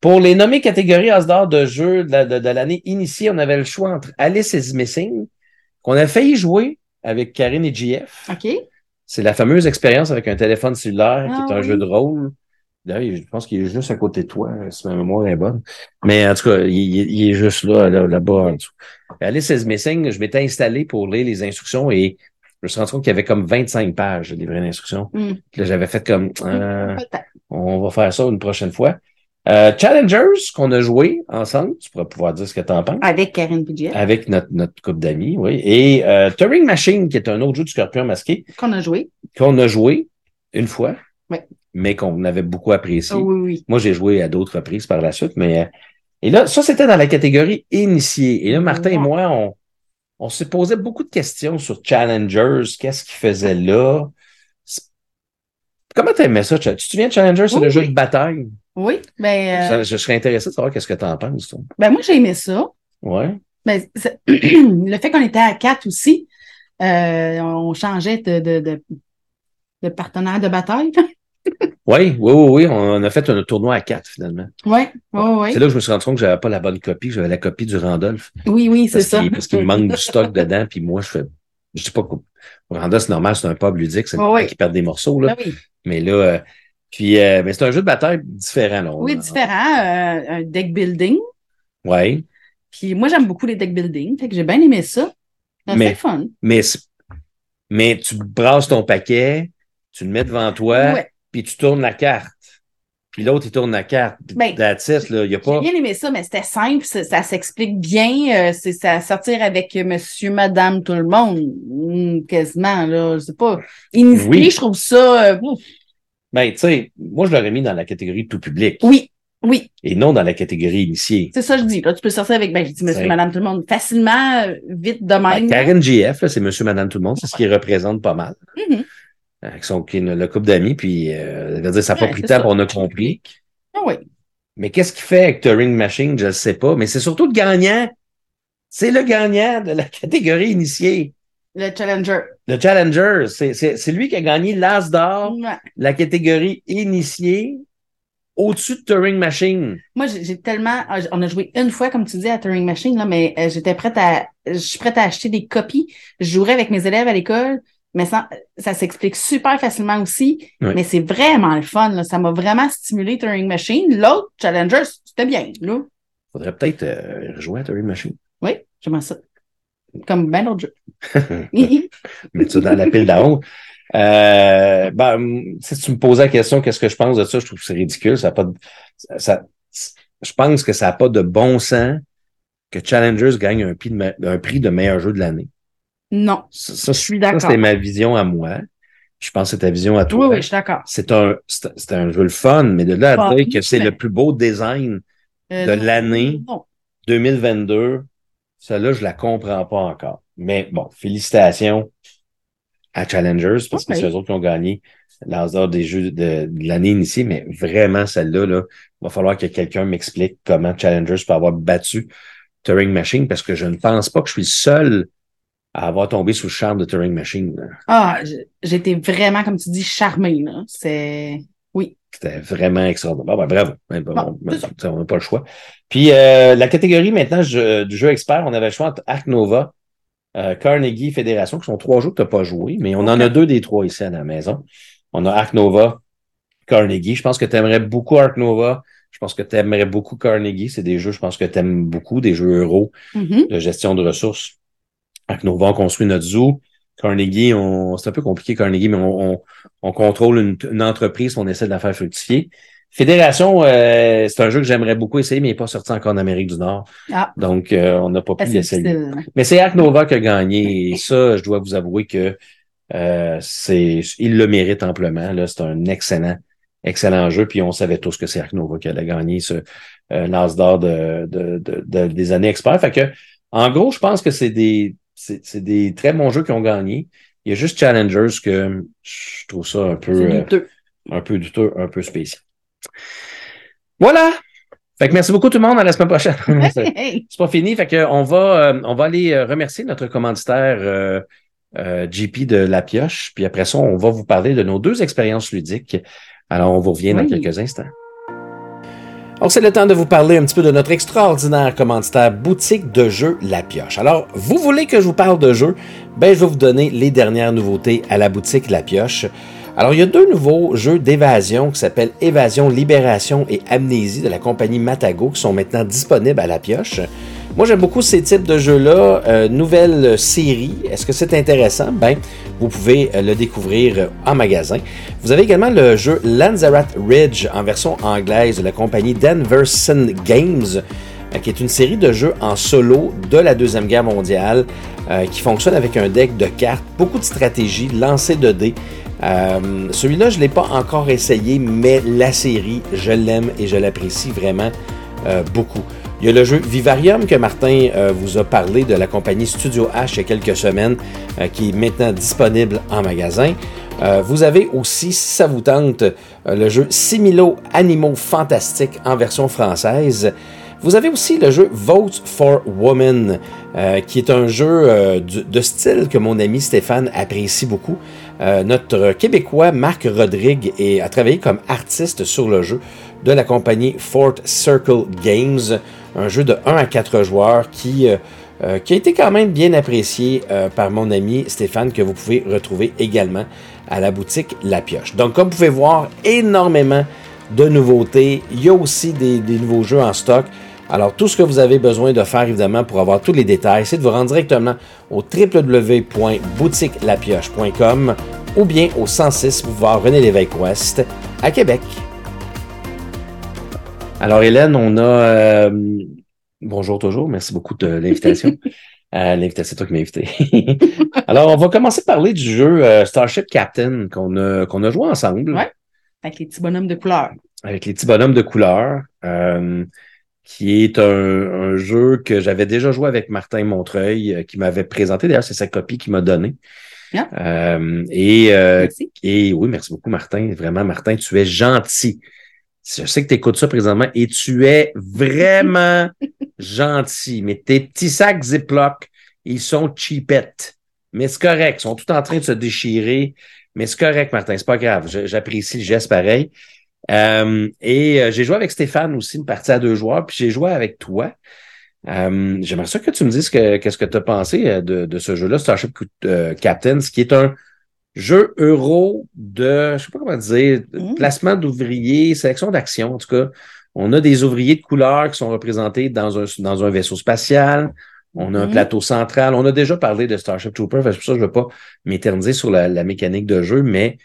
Pour les nommés catégories Asdor de jeux de, de- de l'année initiée, on avait le choix entre Alice is Missing, qu'on a failli jouer avec Karine et JF. OK. C'est la fameuse expérience avec un téléphone cellulaire qui Ah est un oui. jeu de rôle. D'ailleurs, je pense qu'il est juste à côté de toi, si ma mémoire est bonne. Mais en tout cas, il, est juste là, là, là-bas en dessous. Alice is Missing, je m'étais installé pour lire les instructions et je me suis rendu compte qu'il y avait comme 25 pages de livrets d'instructions. Hmm. Là, j'avais fait comme, euh, on va faire ça une prochaine fois. Euh, Challengers qu'on a joué ensemble, tu pourras pouvoir dire ce que tu en penses. Avec Karine Pidgeot, Avec notre, notre couple d'amis, oui. Et euh, Turing Machine, qui est un autre jeu du scorpion masqué, qu'on a joué. qu'on a joué une fois, mais qu'on avait beaucoup apprécié. Ah oui, oui. Moi, j'ai joué à d'autres reprises par la suite, mais euh, et là, ça, c'était dans la catégorie initiée. Et là, Martin et moi, on, on s'est posé beaucoup de questions sur Challengers, qu'est-ce qu'ils faisaient là? Comment t'aimais ça? Tu te souviens de Challengers, c'est Oui, le jeu de bataille? Oui, ben, euh, je serais intéressé de savoir qu'est-ce que tu en penses, toi. ben moi, j'ai aimé ça. Ouais. Ben, le fait qu'on était à quatre aussi, euh, on changeait de, de, de, de partenaire de bataille. Oui, oui, oui, oui. On a fait un tournoi à quatre, finalement. Oui, oui, oui. C'est là que je me suis rendu compte que j'avais pas la bonne copie, j'avais la copie du Randolph. Oui, oui, c'est ça. parce qu'il me manque du stock dedans, puis moi, je fais. Je sais pas quoi. Randolph, c'est normal, c'est un pub ludique, c'est normal ouais. qu'ils perdent des morceaux, là. Ben oui, Mais là, euh, puis euh, mais c'est un jeu de bataille différent, là. oui différent, euh, un deck building. Ouais. Puis moi, j'aime beaucoup les deck building, fait que j'ai bien aimé ça. C'est fun. Mais, mais tu brasses ton paquet, tu le mets devant toi, Ouais. puis tu tournes la carte. Puis l'autre, il tourne la carte. Ben, it, là. Il y a J'ai pas. bien aimé ça, mais c'était simple, ça, ça s'explique bien. euh, c'est ça sortir avec monsieur, madame, tout le monde. Hmm, quasiment, là. Je sais pas. Initié, Oui. je trouve ça. euh, ouf. Ben, tu sais, moi, je l'aurais mis dans la catégorie tout public. oui, oui, Et non dans la catégorie initiée. c'est ça que je dis. Là, tu peux sortir avec, ben, je dis monsieur, madame, tout le monde facilement, euh, vite de Ben, même. là. Karen GF, c'est monsieur, madame, tout le monde. C'est ce qui représente pas mal. Avec son, qui est le couple d'amis, puis, euh, dire, ça n'a pas pris de temps, on a compris. Ah oui. Mais qu'est-ce qu'il fait avec Turing Machine, je ne sais pas. Mais c'est surtout le gagnant. C'est le gagnant de la catégorie initiée. Le challenger. Le Challenger, c'est, c'est, c'est lui qui a gagné l'As d'or, Ouais. la catégorie initiée, au-dessus de Turing Machine. Moi, j'ai tellement. ah, On a joué une fois, comme tu dis, à Turing Machine, là, mais euh, j'étais prête à. Je suis prête à acheter des copies. Je jouerais avec mes élèves à l'école, mais ça, ça s'explique super facilement aussi. Oui. Mais c'est vraiment le fun. Là. Ça m'a vraiment stimulé Turing Machine. L'autre, Challenger, c'était bien. Là. Faudrait peut-être euh, rejouer à Turing Machine. Oui, j'aime ça. Comme ben d'autres jeux. Mettre ça dans la pile d'en haut. Euh, ben, si tu me posais la question, qu'est-ce que je pense de ça, je trouve que c'est ridicule. Ça a pas de, ça, je pense que ça n'a pas de bon sens que Challengers gagne un prix de, me- un prix de meilleur jeu de l'année. non, Ça, ça, je suis d'accord. c'était ma vision à moi. Je pense que c'est ta vision à Oui, toi. oui, je suis d'accord. C'est un, c'est un jeu le fun, mais de là à dire que c'est mais- le plus beau design Euh, de l'année. Non. 2022, celle-là, je la comprends pas encore. Mais bon, félicitations à Challengers parce que c'est eux autres qui ont gagné l'Asdor des jeux de, de l'année initiée, mais vraiment, celle-là, là, va falloir que quelqu'un m'explique comment Challengers peut avoir battu Turing Machine parce que je ne pense pas que je suis le seul à avoir tombé sous le charme de Turing Machine. là. Ah, j'étais vraiment, comme tu dis, charmée. là. C'est. C'était vraiment extraordinaire. Bon, ben, bravo. Ben, bon, Bon, ben, ça. on n'a pas le choix. Puis euh, la catégorie maintenant je- du jeu expert, on avait le choix entre Arc Nova, euh, Carnegie, Fédération, qui sont trois jeux que tu n'as pas joué, mais on en a deux des trois ici à la maison. On a Arc Nova, Carnegie. Je pense que tu aimerais beaucoup Arc Nova. Je pense que tu aimerais beaucoup Carnegie. C'est des jeux, je pense que tu aimes beaucoup, des jeux euros Mhm. de gestion de ressources. Arc Nova, on construit notre zoo. Carnegie, on, c'est un peu compliqué, Carnegie, mais on, on, on contrôle une, une entreprise, on essaie de la faire fructifier. Fédération, euh, c'est un jeu que j'aimerais beaucoup essayer, mais il n'est pas sorti encore en Amérique du Nord. Ah. Donc, euh, on n'a pas pu l'essayer. Mais c'est Arc Nova qui a gagné. Et ça, je dois vous avouer que euh, c'est, il le mérite amplement. Là, c'est un excellent, excellent jeu. Puis on savait tous que c'est Arc Nova qui allait gagner ce euh, l'As d'or de, de, de- de- des années experts. Fait que, en gros, je pense que c'est des, c'est, des très bons jeux qui ont gagné. Il y a juste Challengers que je trouve ça un peu, C'est euh, douteux. un peu douteux, un peu spécial. Voilà. Fait que merci beaucoup tout le monde. À la semaine prochaine. C'est pas fini. Fait que on va, euh, on va aller euh, remercier notre commanditaire euh, euh, JP de La Pioche. Puis après ça, on va vous parler de nos deux expériences ludiques. Alors, on vous revient dans quelques instants. Alors, c'est le temps de vous parler un petit peu de notre extraordinaire commanditaire boutique de jeux La Pioche. Alors, vous voulez que je vous parle de jeux? Ben, je vais vous donner les dernières nouveautés à la boutique La Pioche. Alors, il y a deux nouveaux jeux d'évasion qui s'appellent Évasion, Libération et Amnésie de la compagnie Matago qui sont maintenant disponibles à La Pioche. Moi, j'aime beaucoup ces types de jeux-là. Euh, nouvelle série. Est-ce que c'est intéressant? Ben, vous pouvez euh, le découvrir euh, en magasin. Vous avez également le jeu Lanzarote Ridge en version anglaise de la compagnie Denverson Games, qui est une série de jeux en solo de la Deuxième Guerre mondiale qui fonctionne avec un deck de cartes, beaucoup de stratégie, lancer de dés. Celui-là, je ne l'ai pas encore essayé, mais la série, je l'aime et je l'apprécie vraiment beaucoup. Il y a le jeu Vivarium que Martin euh, vous a parlé de la compagnie Studio H il y a quelques semaines, euh, qui est maintenant disponible en magasin. Euh, vous avez aussi, si ça vous tente, le jeu Similo Animaux Fantastiques en version française. Vous avez aussi le jeu Vote for Women, qui est un jeu de style que mon ami Stéphane apprécie beaucoup. notre Québécois Marc Rodrigue a travaillé comme artiste sur le jeu de la compagnie Fort Circle Games un jeu de 1 à 4 joueurs qui, euh, euh, qui a été quand même bien apprécié euh, par mon ami Stéphane, que vous pouvez retrouver également à la boutique La Pioche. Donc, comme vous pouvez voir, énormément de nouveautés. Il y a aussi des, nouveaux jeux en stock. Alors, tout ce que vous avez besoin de faire, évidemment, pour avoir tous les détails, c'est de vous rendre directement au www.boutiquelapioche.com ou bien au 106 boulevard René Lévesque Ouest à Québec. Alors, Hélène, on a. Euh, bonjour toujours. Merci beaucoup de l'invitation. euh, l'invitation, c'est toi qui m'as invité. Alors, on va commencer par parler du jeu euh, Starship Captain qu'on a, qu'on a joué ensemble. Ouais. Avec les petits bonhommes de couleur. Avec les petits bonhommes de couleur. Euh, qui est un, jeu que j'avais déjà joué avec Martin Montreuil, qui m'avait présenté. D'ailleurs, c'est sa copie qu'il m'a donnée. et, et oui, merci beaucoup, Martin. Vraiment, Martin, tu es gentil. Je sais que tu écoutes ça présentement et tu es vraiment gentil, mais tes petits sacs Ziploc, ils sont cheapettes. Mais c'est correct, ils sont tout en train de se déchirer. Mais c'est correct, Martin, c'est pas grave. J'apprécie le geste pareil. Euh, et euh, j'ai joué avec Stéphane aussi, une partie à deux joueurs, puis j'ai joué avec toi. Euh, J'aimerais ça que tu me dises qu'est-ce que tu as pensé euh, de, de ce jeu-là, Starship Captain, ce qui est un, jeu euro de, je sais pas comment dire, mmh. placement d'ouvriers, sélection d'actions, en tout cas. On a des ouvriers de couleur qui sont représentés dans un, dans un vaisseau spatial. On a un mmh. plateau central. On a déjà parlé de Starship Trooper, c'est pour ça que je ne veux pas m'éterniser sur la, mécanique de jeu, mais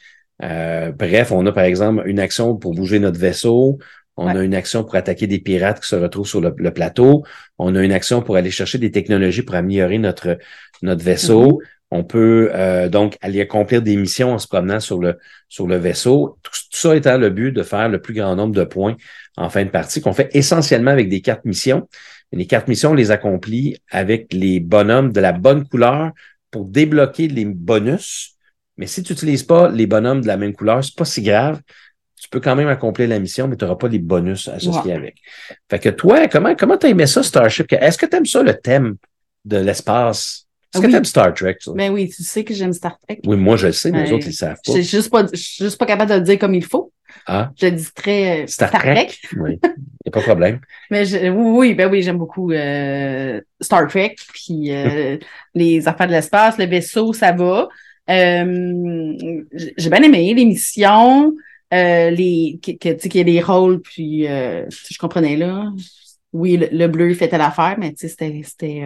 euh, bref, on a par exemple une action pour bouger notre vaisseau. On a une action pour attaquer des pirates qui se retrouvent sur le, plateau. On a une action pour aller chercher des technologies pour améliorer notre, notre vaisseau. Mmh. On peut euh, donc aller accomplir des missions en se promenant sur le, sur le vaisseau. Tout, ça étant le but de faire le plus grand nombre de points en fin de partie, qu'on fait essentiellement avec des cartes missions. les cartes missions, on les accomplit avec les bonhommes de la bonne couleur pour débloquer les bonus. Mais si tu n'utilises pas les bonhommes de la même couleur, c'est pas si grave. Tu peux quand même accomplir la mission, mais tu n'auras pas les bonus associés avec. Fait que toi, comment comment as aimé ça, Starship? Est-ce que tu aimes ça, le thème de l'espace? Est-ce que tu aimes Star Trek? Ça? Ben oui, tu sais que j'aime Star Trek. Oui, moi je le sais, mais les autres, ils savent pas. Je suis juste pas, juste pas capable de le dire comme il faut. Ah. Je le dis très euh, Star, Trek? Oui, il n'y a pas de problème. mais je, oui, ben oui, j'aime beaucoup euh, Star Trek, puis euh, les affaires de l'espace, le vaisseau, ça va. Euh, j'ai bien aimé l'émission, euh, les, que, tu sais, qu'il y a des rôles, puis je comprenais là. Oui, le, bleu, il fait telle affaire, mais tu sais, c'était, c'était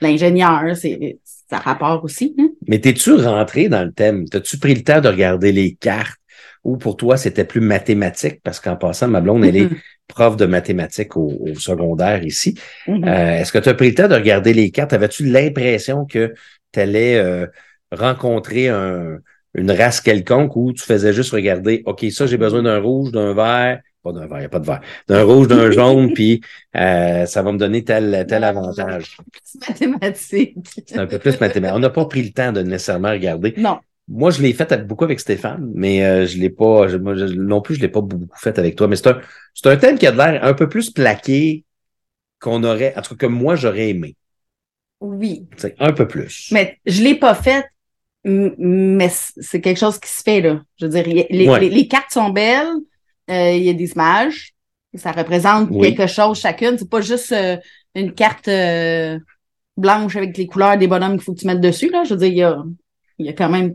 l'ingénieur, c'est ça rapport aussi. Hein? Mais t'es-tu rentré dans le thème? T'as-tu pris le temps de regarder les cartes? Ou pour toi, c'était plus mathématique? Parce qu'en passant, ma blonde, elle est prof de mathématiques au, secondaire ici. Mm-hmm. Euh, est-ce que tu as pris le temps de regarder les cartes? Avais-tu l'impression que tu allais euh, rencontrer une race quelconque ou tu faisais juste regarder, OK, ça, j'ai besoin d'un rouge, d'un vert, pas d'un vert, il n'y a pas de vert, d'un rouge, d'un jaune, puis euh, ça va me donner tel, tel avantage. C'est mathématique. C'est un peu plus mathématique. On n'a pas pris le temps de nécessairement regarder. Non. Moi, je l'ai fait beaucoup avec Stéphane, mais euh, je l'ai pas, non plus, je l'ai pas beaucoup fait avec toi. Mais c'est un, c'est un thème qui a l'air un peu plus plaqué qu'on aurait, en tout cas que moi, j'aurais aimé. Oui. C'est un peu plus. Mais je l'ai pas fait, mais c'est quelque chose qui se fait, là. Je veux dire, les, les cartes sont belles, il y a des images. Ça représente Oui. quelque chose chacune. C'est pas juste euh, une carte euh, blanche avec les couleurs des bonhommes qu'il faut que tu mettes dessus. Là. Je veux dire, il y a, il y a quand même.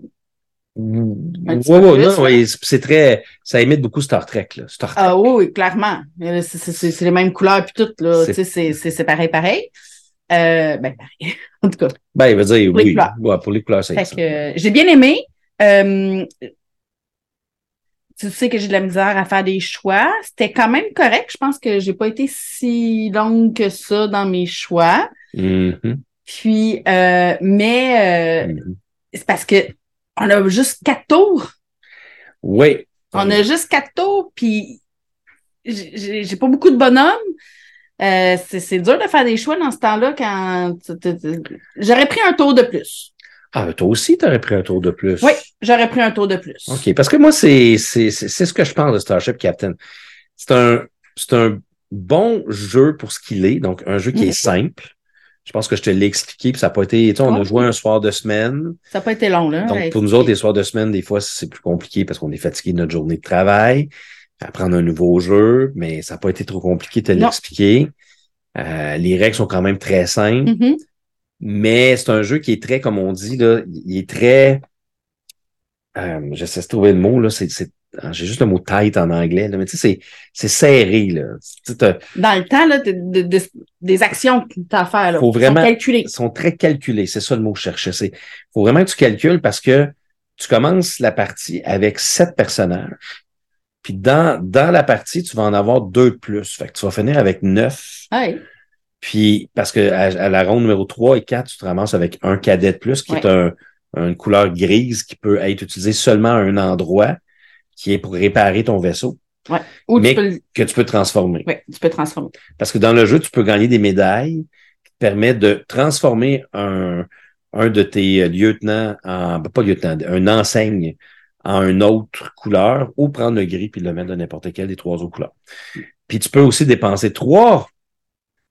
Ouais, petit ouais, peu plus, non, ouais, c'est très, ça imite beaucoup Star Trek, là. Star Trek. Ah oui, oui, clairement. Euh, c'est- les mêmes couleurs puis tout. Là. C'est- Tu sais, C'est c'est- c'est pareil, pareil. Euh, ben, pareil. en tout cas. Ben, il veut dire, Pour les oui. couleurs. Ouais, pour les couleurs, c'est ça. euh, j'ai bien aimé. Euh, tu sais que j'ai de la misère à faire des choix. C'était quand même correct. Je pense que j'ai pas été si longue que ça dans mes choix. Mhm, Puis, euh, mais euh, mhm. c'est parce que on a juste quatre tours. Oui. On a juste quatre tours, puis j'ai- pas beaucoup de bonhommes. Euh, c'est dur de faire des choix dans ce temps-là quand j'aurais pris un tour de plus. Ah, mais toi aussi, t'aurais pris un tour de plus. Oui, j'aurais pris un tour de plus. OK. Parce que moi, c'est, c'est, c'est, c'est ce que je pense de Starship Captain. C'est un, c'est un bon jeu pour ce qu'il est. Donc, un jeu qui est simple. Je pense que je te l'ai expliqué, puis ça n'a pas été, tu sais, on a Oh. joué un soir de semaine. Ça n'a pas été long, là. Donc, pour nous autres, les soirs de semaine, des fois, c'est plus compliqué parce qu'on est fatigué de notre journée de travail. Apprendre un nouveau jeu, mais ça n'a pas été trop compliqué de te l'expliquer. Euh, les règles sont quand même très simples, Mhm. Mais c'est un jeu qui est très, comme on dit, là, il est très. Euh, J'essaie de trouver le mot, là. C'est, ah, j'ai juste le mot tight en anglais, là, mais tu sais, c'est, c'est serré, là. Dans le temps, là, de- de- de- des actions que tu as à faire, là, Faut sont vraiment- calculées. ils sont très calculés. C'est ça le mot que je cherchais. C'est, faut vraiment que tu calcules parce que tu commences la partie avec sept personnages. Puis dans, dans la partie, tu vas en avoir deux de plus. Fait que tu vas finir avec neuf. Ouais. Puis, parce que à, à la ronde numéro 3 et 4, tu te ramasses avec un cadet de plus, qui est un, une couleur grise qui peut être utilisée seulement à un endroit, qui est pour réparer ton vaisseau, Ou Mais- tu peux, que tu peux transformer. ouais, tu peux transformer. Parce que dans le jeu, tu peux gagner des médailles qui te permettent de transformer un, un de tes lieutenants en, ben, pas lieutenant, un enseigne en une autre couleur ou prendre le gris puis le mettre de n'importe quelle des trois autres couleurs. Puis tu peux aussi dépenser trois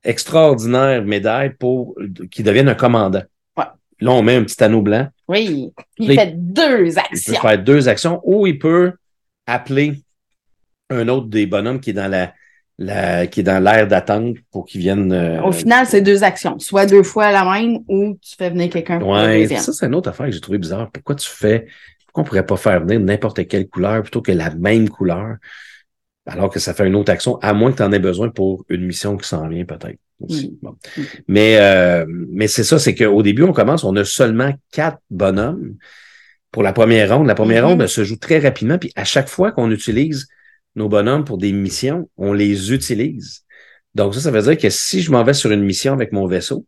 extraordinaires médailles pour qui deviennent un commandant. Ouais. Là, on met un petit anneau blanc. Oui. Il fait deux Il peut actions. faire deux actions ou il peut appeler un autre des bonhommes qui est dans la, la qui est dans l'air d'attente pour qu'ils viennent. euh, Au final, c'est deux actions. Soit deux fois la même ou tu fais venir quelqu'un pour la Ouais, deuxième. ça, c'est une autre affaire que j'ai trouvé bizarre. Pourquoi tu fais, pourquoi on pourrait pas faire venir n'importe quelle couleur plutôt que la même couleur, alors que ça fait une autre action, à moins que tu en aies besoin pour une mission qui s'en vient peut-être. aussi. Bon. Mm. Mais, euh, mais c'est ça, c'est qu'au début, on commence, on a seulement quatre bonhommes pour la première ronde. La première Mhm. ronde, elle se joue très rapidement, puis à chaque fois qu'on utilise nos bonhommes pour des missions, on les utilise. Donc ça, ça veut dire que si je m'en vais sur une mission avec mon vaisseau,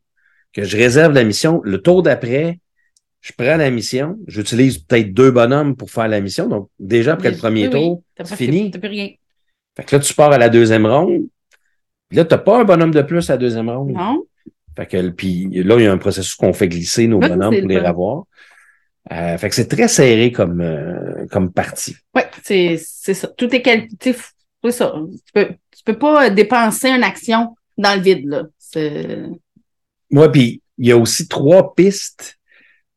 que je réserve la mission, le tour d'après, je prends la mission, j'utilise peut-être deux bonhommes pour faire la mission. Donc, déjà après le premier Oui, tour, c'est fini. T'as plus rien. Fait que là, tu pars à la deuxième ronde. Là, tu n'as pas un bonhomme de plus à la deuxième ronde. Non? Fait que puis là, il y a un processus qu'on fait glisser nos bonhommes pour le les fun. revoir. Euh, fait que c'est très serré comme, euh, comme partie. Oui, c'est c'est ça. Tout est calculé. C'est ça. Tu peux, tu peux pas dépenser une action dans le vide, là. Moi, puis il y a aussi trois pistes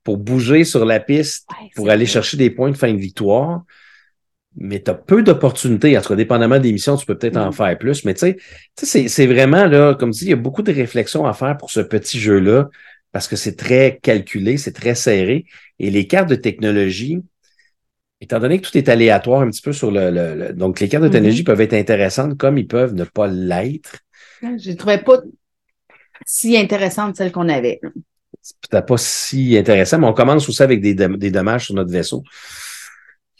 pour bouger sur la piste Ouais, pour aller chercher des points de fin de victoire. Mais tu as peu d'opportunités. En tout cas, dépendamment des missions, tu peux peut-être en Mm. faire plus. Mais tu sais, c'est- c'est vraiment, là, comme tu dis, il y a beaucoup de réflexions à faire pour ce petit jeu-là parce que c'est très calculé, c'est très serré. Et les cartes de technologie, étant donné que tout est aléatoire un petit peu sur le... le- le- donc, les cartes de technologie peuvent être intéressantes comme ils peuvent ne pas l'être. Je les trouvais pas si intéressantes, celles qu'on avait. C'est peut-être pas si intéressant, mais on commence aussi avec des, des dommages sur notre vaisseau.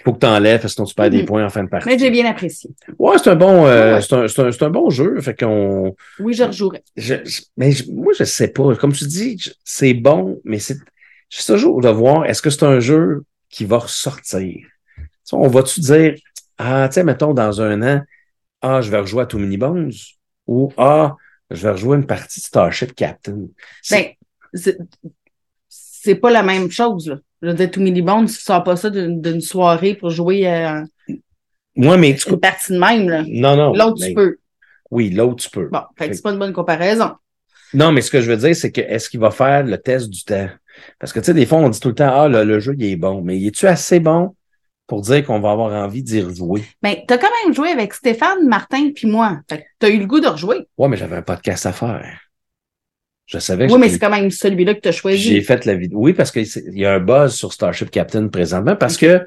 Faut que tu enlèves, sinon tu perds des Mhm. points en fin de partie. Mais j'ai bien apprécié. Ouais, c'est un bon, euh, Ouais. c'est un, c'est un, c'est un bon jeu. Fait qu'on, Oui, je rejouerais. je, je- mais je- moi, je sais pas. Comme tu dis, c'est bon, mais c'est, je toujours de voir, est-ce que c'est un jeu qui va ressortir? On va-tu dire, ah, tu sais, mettons, dans un an, ah, je vais rejouer à Too Many Bones ou ah, je vais rejouer une partie de Starship Captain? C'est- Ben, c'est- c'est pas la même chose, là. Je veux dire, Many Bones, tu sors pas ça d'une soirée pour jouer à Moi, mais tu une partie de même, là. non, non. L'autre, mais- tu peux. Oui, l'autre, tu peux. Bon, fait que c'est pas une bonne comparaison. Non, mais ce que je veux dire, c'est que est-ce qu'il va faire le test du temps? Parce que, tu sais, des fois, on dit tout le temps, ah, le, le jeu, il est bon. Mais est tu assez bon pour dire qu'on va avoir envie d'y rejouer? Ben, t'as quand même joué avec Stéphane, Martin puis moi. Fait que t'as eu le goût de rejouer. Ouais, mais j'avais un podcast à faire. Je savais que Oui, mais j'ai- c'est quand même celui-là que t'as j'ai choisi. fait la vidéo. Oui, parce qu'il y a un buzz sur Starship Captain présentement parce que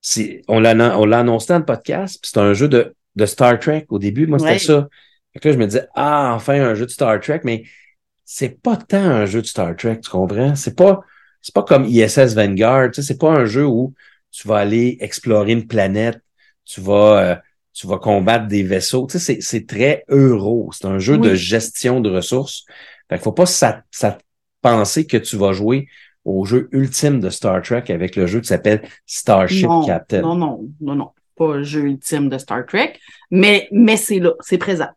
c'est, on l'a, on l'a annoncé dans le podcast, puis c'est un jeu de, de Star Trek. Au début, moi, c'était Ouais. ça. Fait que là, je me disais, ah, enfin, un jeu de Star Trek, mais c'est pas tant un jeu de Star Trek, tu comprends? C'est pas, c'est pas comme ISS Vanguard, tu sais, c'est pas un jeu où tu vas aller explorer une planète, tu vas, euh, tu vas combattre des vaisseaux. Tu sais, c'est, c'est très euro. C'est un jeu Oui. de gestion de ressources. Fait qu'il faut pas ça, ça penser que tu vas jouer au jeu ultime de Star Trek avec le jeu qui s'appelle Starship non, Captain. non, non, non, non. Pas un jeu ultime de Star Trek. Mais, mais c'est là, c'est présent.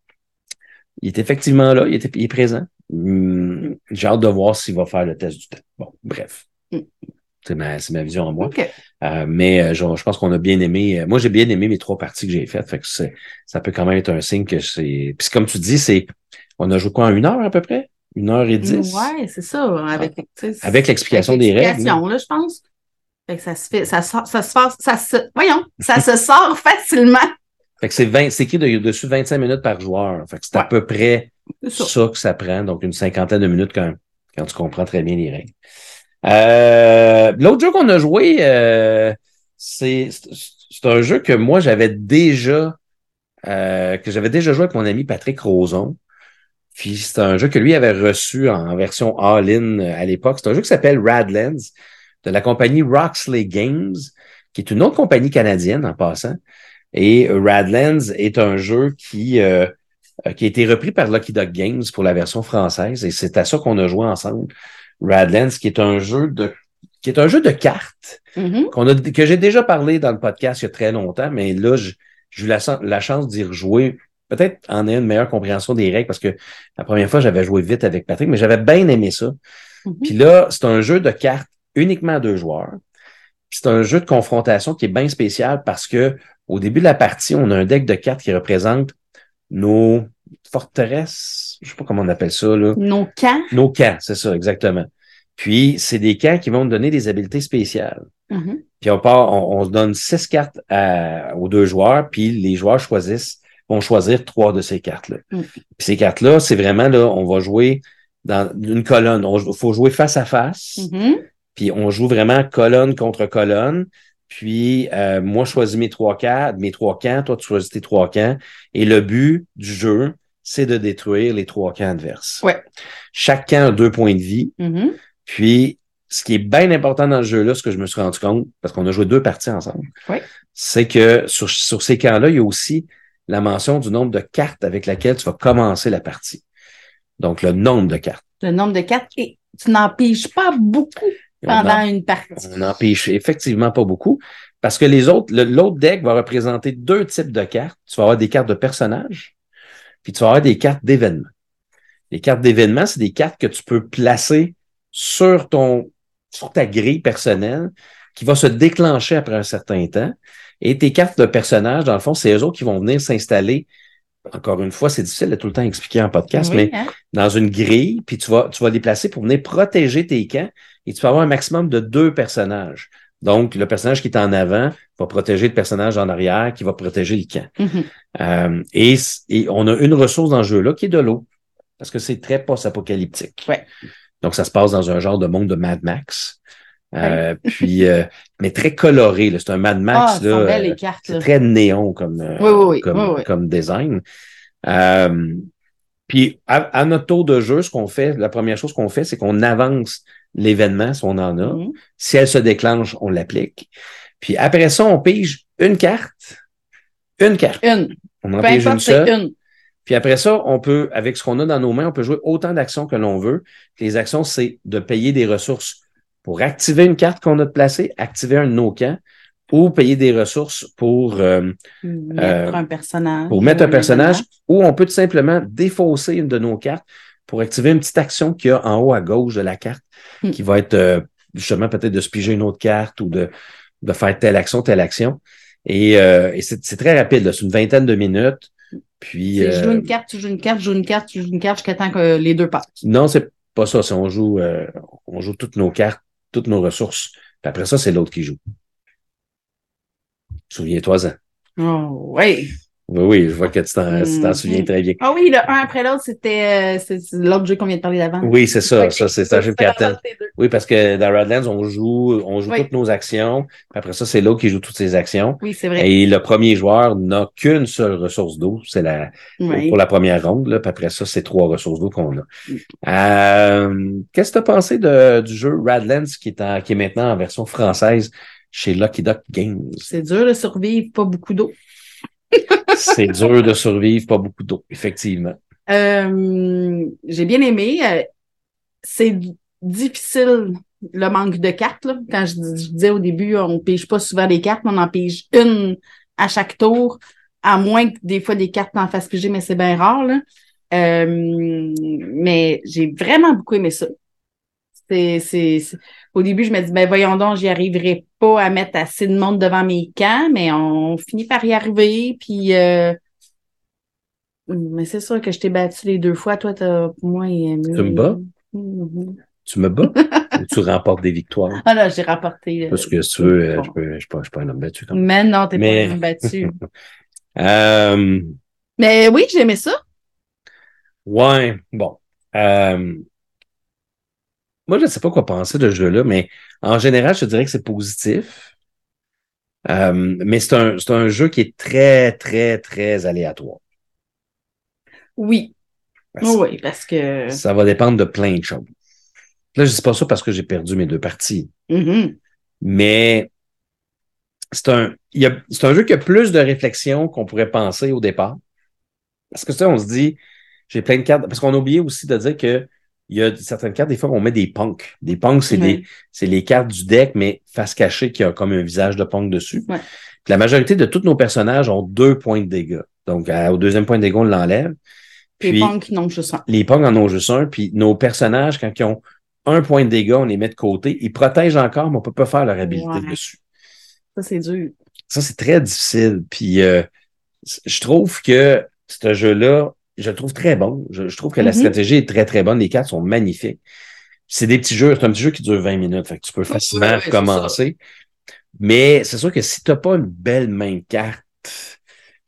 Il est effectivement là, il, était, il est présent. Hum, J'ai hâte de voir s'il va faire le test du temps. Bon, bref. Mm. C'est ma, c'est ma vision à moi. OK. Euh, mais euh, je, je pense qu'on a bien aimé. euh, moi, j'ai bien aimé mes trois parties que j'ai faites. Fait que ça peut quand même être un signe que c'est. Puis comme tu dis, c'est. On a joué quoi en une heure à peu près? Une heure et dix? Ouais, c'est ça. Avec, Avec l'explication des règles. l'explication, là, je pense. Fait que ça se fait, ça sort, ça se passe, ça se, voyons, ça se sort facilement. Fait que c'est 20, c'est écrit de- dessus 25 minutes par joueur. Fait que c'est à peu près ça que ça prend, donc une cinquantaine de minutes quand, quand tu comprends très bien les règles. Euh, L'autre jeu qu'on a joué, euh, c'est c'est un jeu que moi j'avais déjà euh, que j'avais déjà joué avec mon ami Patrick Roson. Puis c'est un jeu que lui avait reçu en version all-in euh, à l'époque. C'est un jeu qui s'appelle Radlands de la compagnie Roxley Games, qui est une autre compagnie canadienne en passant. Et euh, Radlands est un jeu qui euh, euh, qui a été repris par Lucky Duck Games pour la version française et c'est à ça qu'on a joué ensemble. Radlands, qui est un jeu de qui est un jeu de cartes Mhm. qu'on a que j'ai déjà parlé dans le podcast il y a très longtemps, mais là j'ai eu la chance d'y rejouer. Peut-être en ayant une meilleure compréhension des règles parce que la première fois j'avais joué vite avec Patrick, mais j'avais bien aimé ça. Mhm. Puis là, c'est un jeu de cartes uniquement à deux joueurs. C'est un jeu de confrontation qui est bien spécial parce que au début de la partie, on a un deck de cartes qui représente nos forteresses, je sais pas comment on appelle ça, là. Nos camps. Nos camps, c'est ça, exactement. Puis, c'est des camps qui vont nous donner des habiletés spéciales. Mhm. Puis, on part, on, on se donne six cartes à- aux deux joueurs, puis les joueurs choisissent, vont choisir trois de ces cartes-là. Mm. Puis, ces cartes-là, c'est vraiment, là, on va jouer dans une colonne. Il faut jouer face à face. Mhm. Puis on joue vraiment colonne contre colonne. Puis euh, moi, je choisis mes trois cartes, mes trois camps, toi, tu choisis tes trois camps. Et le but du jeu, c'est de détruire les trois camps adverses. Ouais. Chaque camp a deux points de vie. Mhm. Puis, ce qui est bien important dans le jeu-là, ce que je me suis rendu compte, parce qu'on a joué deux parties ensemble, c'est que sur, sur ces camps-là, il y a aussi la mention du nombre de cartes avec laquelle tu vas commencer la partie. Donc, le nombre de cartes. Le nombre de cartes. Et tu n'en piges pas beaucoup pendant en- une partie. On n'en pêche effectivement pas beaucoup parce que les autres, le- l'autre deck va représenter deux types de cartes. Tu vas avoir des cartes de personnages, puis tu vas avoir des cartes d'événements. Les cartes d'événements, c'est des cartes que tu peux placer sur ton, sur ta grille personnelle qui va se déclencher après un certain temps. Et tes cartes de personnages, dans le fond, c'est eux autres qui vont venir s'installer. Encore une fois, c'est difficile de tout le temps expliquer en podcast, Oui, mais hein? dans une grille, puis tu vas, tu vas les placer pour venir protéger tes camps et tu vas avoir un maximum de deux personnages. Donc, le personnage qui est en avant va protéger le personnage en arrière qui va protéger le camp. Mhm. Euh, et, et on a une ressource dans ce jeu-là qui est de l'eau. Parce que c'est très post-apocalyptique. Ouais. Donc, ça se passe dans un genre de monde de Mad Max. Euh, puis, euh, mais très coloré. là. C'est un Mad Ah, Max. elles là, belles, euh, les cartes. là. très néon comme, euh, Oui, oui, oui. comme, design. Euh, puis à, à notre tour de jeu, ce qu'on fait, la première chose qu'on fait, c'est qu'on avance l'événement si on en a. Mhm. Si elle se déclenche, on l'applique. Puis après ça, on pige une carte. Une carte. Une. On en Peu pige une importe, une. Puis après ça, on peut, avec ce qu'on a dans nos mains, on peut jouer autant d'actions que l'on veut. Les actions, c'est de payer des ressources pour activer une carte qu'on a placée, activer un de nos camps, ou payer des ressources pour, euh, Mettre Euh, un personnage. pour mettre un ou personnage, ou on peut tout simplement défausser une de nos cartes pour activer une petite action qu'il y a en haut à gauche de la carte, Hmm. qui va être euh, justement peut-être de se piger une autre carte ou de, de faire telle action, telle action. Et, euh, et c'est très rapide, là. c'est une vingtaine de minutes. Puis je joue euh, une carte, tu joues une carte, je joue une carte, tu joues une carte jusqu'à temps que les deux passent. non, c'est pas ça. On joue, euh, on joue toutes nos cartes, toutes nos ressources. Puis après ça, c'est l'autre qui joue. Souviens-toi-en. Oh. Oui, oui, je vois que tu t'en Mhm. souviens très bien. Ah oui, le un après l'autre, c'était euh, l'autre jeu qu'on vient de parler d'avant. Oui, c'est ça. Ça, c'est un jeu de. Oui, parce que dans Radlands, on joue, on joue Oui. toutes nos actions. Puis Après ça, c'est l'autre qui joue toutes ses actions. Oui, c'est vrai. Et le premier joueur n'a qu'une seule ressource d'eau. C'est la, Oui. pour la première ronde. Là. Puis après ça, c'est trois ressources d'eau qu'on a. Mm. Euh, Qu'est-ce que tu as pensé de, du jeu Radlands qui est, en- qui est maintenant en version française chez Lucky Duck Games? C'est dur de survivre, pas beaucoup d'eau. C'est dur de survivre, pas beaucoup d'eau, effectivement. Euh, j'ai bien aimé. Euh, c'est difficile le manque de cartes. Là. Quand je, dis- je disais au début, on pige pas souvent des cartes, on en pige une à chaque tour, à moins que des fois des cartes en fassent piger, mais c'est bien rare. Là. Euh, mais j'ai vraiment beaucoup aimé ça. C'est, Au début, je me dis, ben voyons donc, j'y arriverai pas à mettre assez de monde devant mes camps, mais on finit par y arriver. Puis euh, mais c'est sûr que je t'ai battu les deux fois. Toi, t'as moins aimé. Tu me bats? Mhm. Tu me bats? Ou tu remportes des victoires? Ah là, j'ai rapporté. euh, Parce que si tu veux, euh, bon. je je suis pas, pas un homme battu quand même. Mais non, t'es Mais- pas battu. Euh, Mais oui, j'aimais ça. ouais, bon. Euh, moi, je ne sais pas quoi penser de ce jeu-là, mais en général, je te dirais que c'est positif. Euh, mais c'est un, jeu qui est très, très, très aléatoire. Oui. Parce- Oui, parce que. Ça va dépendre de plein de choses. Là, je dis pas ça parce que j'ai perdu mes deux parties. Mhm. Mais c'est un, y a, un jeu qui a plus de réflexion qu'on pourrait penser au départ. Parce que ça, on se dit, j'ai plein de cartes. Parce qu'on a oublié aussi de dire que il y a certaines cartes, des fois, on met des punks. Des punks, c'est Ouais. des, c'est les cartes du deck, mais face cachée qui a comme un visage de punk dessus. Ouais. Puis la majorité de tous nos personnages ont deux points de dégâts. Donc, à- au deuxième point de dégâts, on l'enlève. Les Puis, punks, non, je sens. les punks en ont juste un, puis nos personnages, quand ils ont un point de dégâts, on les met de côté. Ils protègent encore, mais on peut pas faire leur habilité Ouais. dessus. Ça, c'est dur. Ça, c'est très difficile. Puis euh, je trouve que ce jeu-là, je le trouve très bon. Je, je trouve que la Mhm. stratégie est très, très bonne. Les cartes sont magnifiques. C'est des petits jeux. C'est un petit jeu qui dure 20 minutes. Fait que tu peux facilement c'est commencer. Mais c'est sûr que si tu n'as pas une belle main de carte,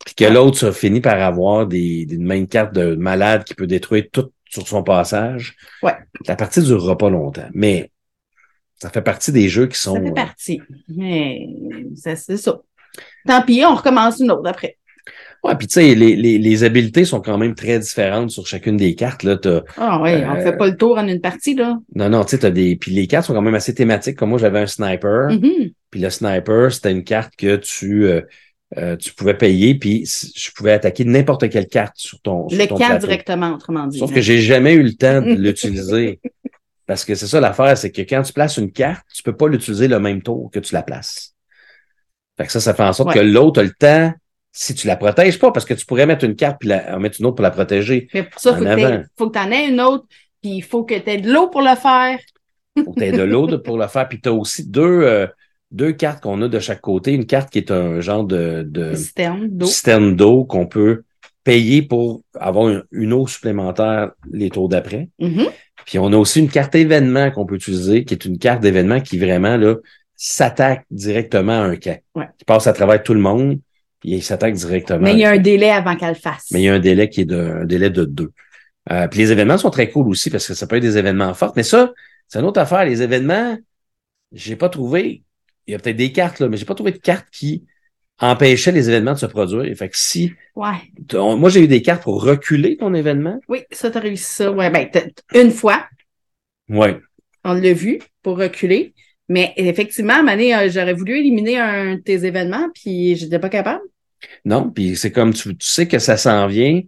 puis que l'autre finit par avoir des, des main de carte de malade qui peut détruire tout sur son passage, Ouais. la partie ne durera pas longtemps. Mais ça fait partie des jeux qui sont. Ça fait euh, partie. Mais c'est ça. Tant pis, on recommence une autre après. Ouais, puis tu sais, les, les, les habiletés sont quand même très différentes sur chacune des cartes. Là, t'as, Ah oui, on Euh, fait pas le tour en une partie, là. non, non, tu sais, t'as des. Puis les cartes sont quand même assez thématiques. Comme moi, j'avais un sniper. Mhm. Puis le sniper, c'était une carte que tu euh, euh, tu pouvais payer, puis je pouvais attaquer n'importe quelle carte sur ton, sur Le ton plateau. directement, autrement dit. Sauf hein. que j'ai jamais eu le temps de l'utiliser. Parce que c'est ça l'affaire, c'est que quand tu places une carte, tu peux pas l'utiliser le même tour que tu la places. Fait que ça, ça fait en sorte Ouais. que l'autre a le temps, si tu la protèges pas, parce que tu pourrais mettre une carte puis la, en mettre une autre pour la protéger. Mais pour ça, En faut que tu en aies une autre, puis il faut que tu aies de l'eau pour le faire. Faut que tu de l'eau pour le faire. Puis tu as aussi deux, euh, deux cartes qu'on a de chaque côté. Une carte qui est un genre de, de d'eau. qu'on peut payer pour avoir une, une eau supplémentaire les tours d'après. Mhm. Puis on a aussi une carte événement qu'on peut utiliser, qui est une carte d'événement qui vraiment là s'attaque directement à un camp. Ouais. Qui passe à travers tout le monde, il s'attaque directement. Mais il y a un délai avant qu'elle le fasse. Mais il y a un délai qui est de, un délai de deux. Euh, puis les événements sont très cool aussi parce que ça peut être des événements forts. Mais ça, c'est une autre affaire. Les événements, j'ai pas trouvé. Il y a peut-être des cartes, là, mais j'ai pas trouvé de cartes qui empêchaient les événements de se produire. Fait que si. Ouais. t'as- Moi, j'ai eu des cartes pour reculer ton événement. Oui, ça, tu as réussi ça. Ouais, ben, t'as- une fois, Ouais. on l'a vu pour reculer. Mais effectivement, donné, euh, j'aurais voulu éliminer un de tes événements, puis j'étais pas capable. Non, puis c'est comme tu, tu sais que ça s'en vient,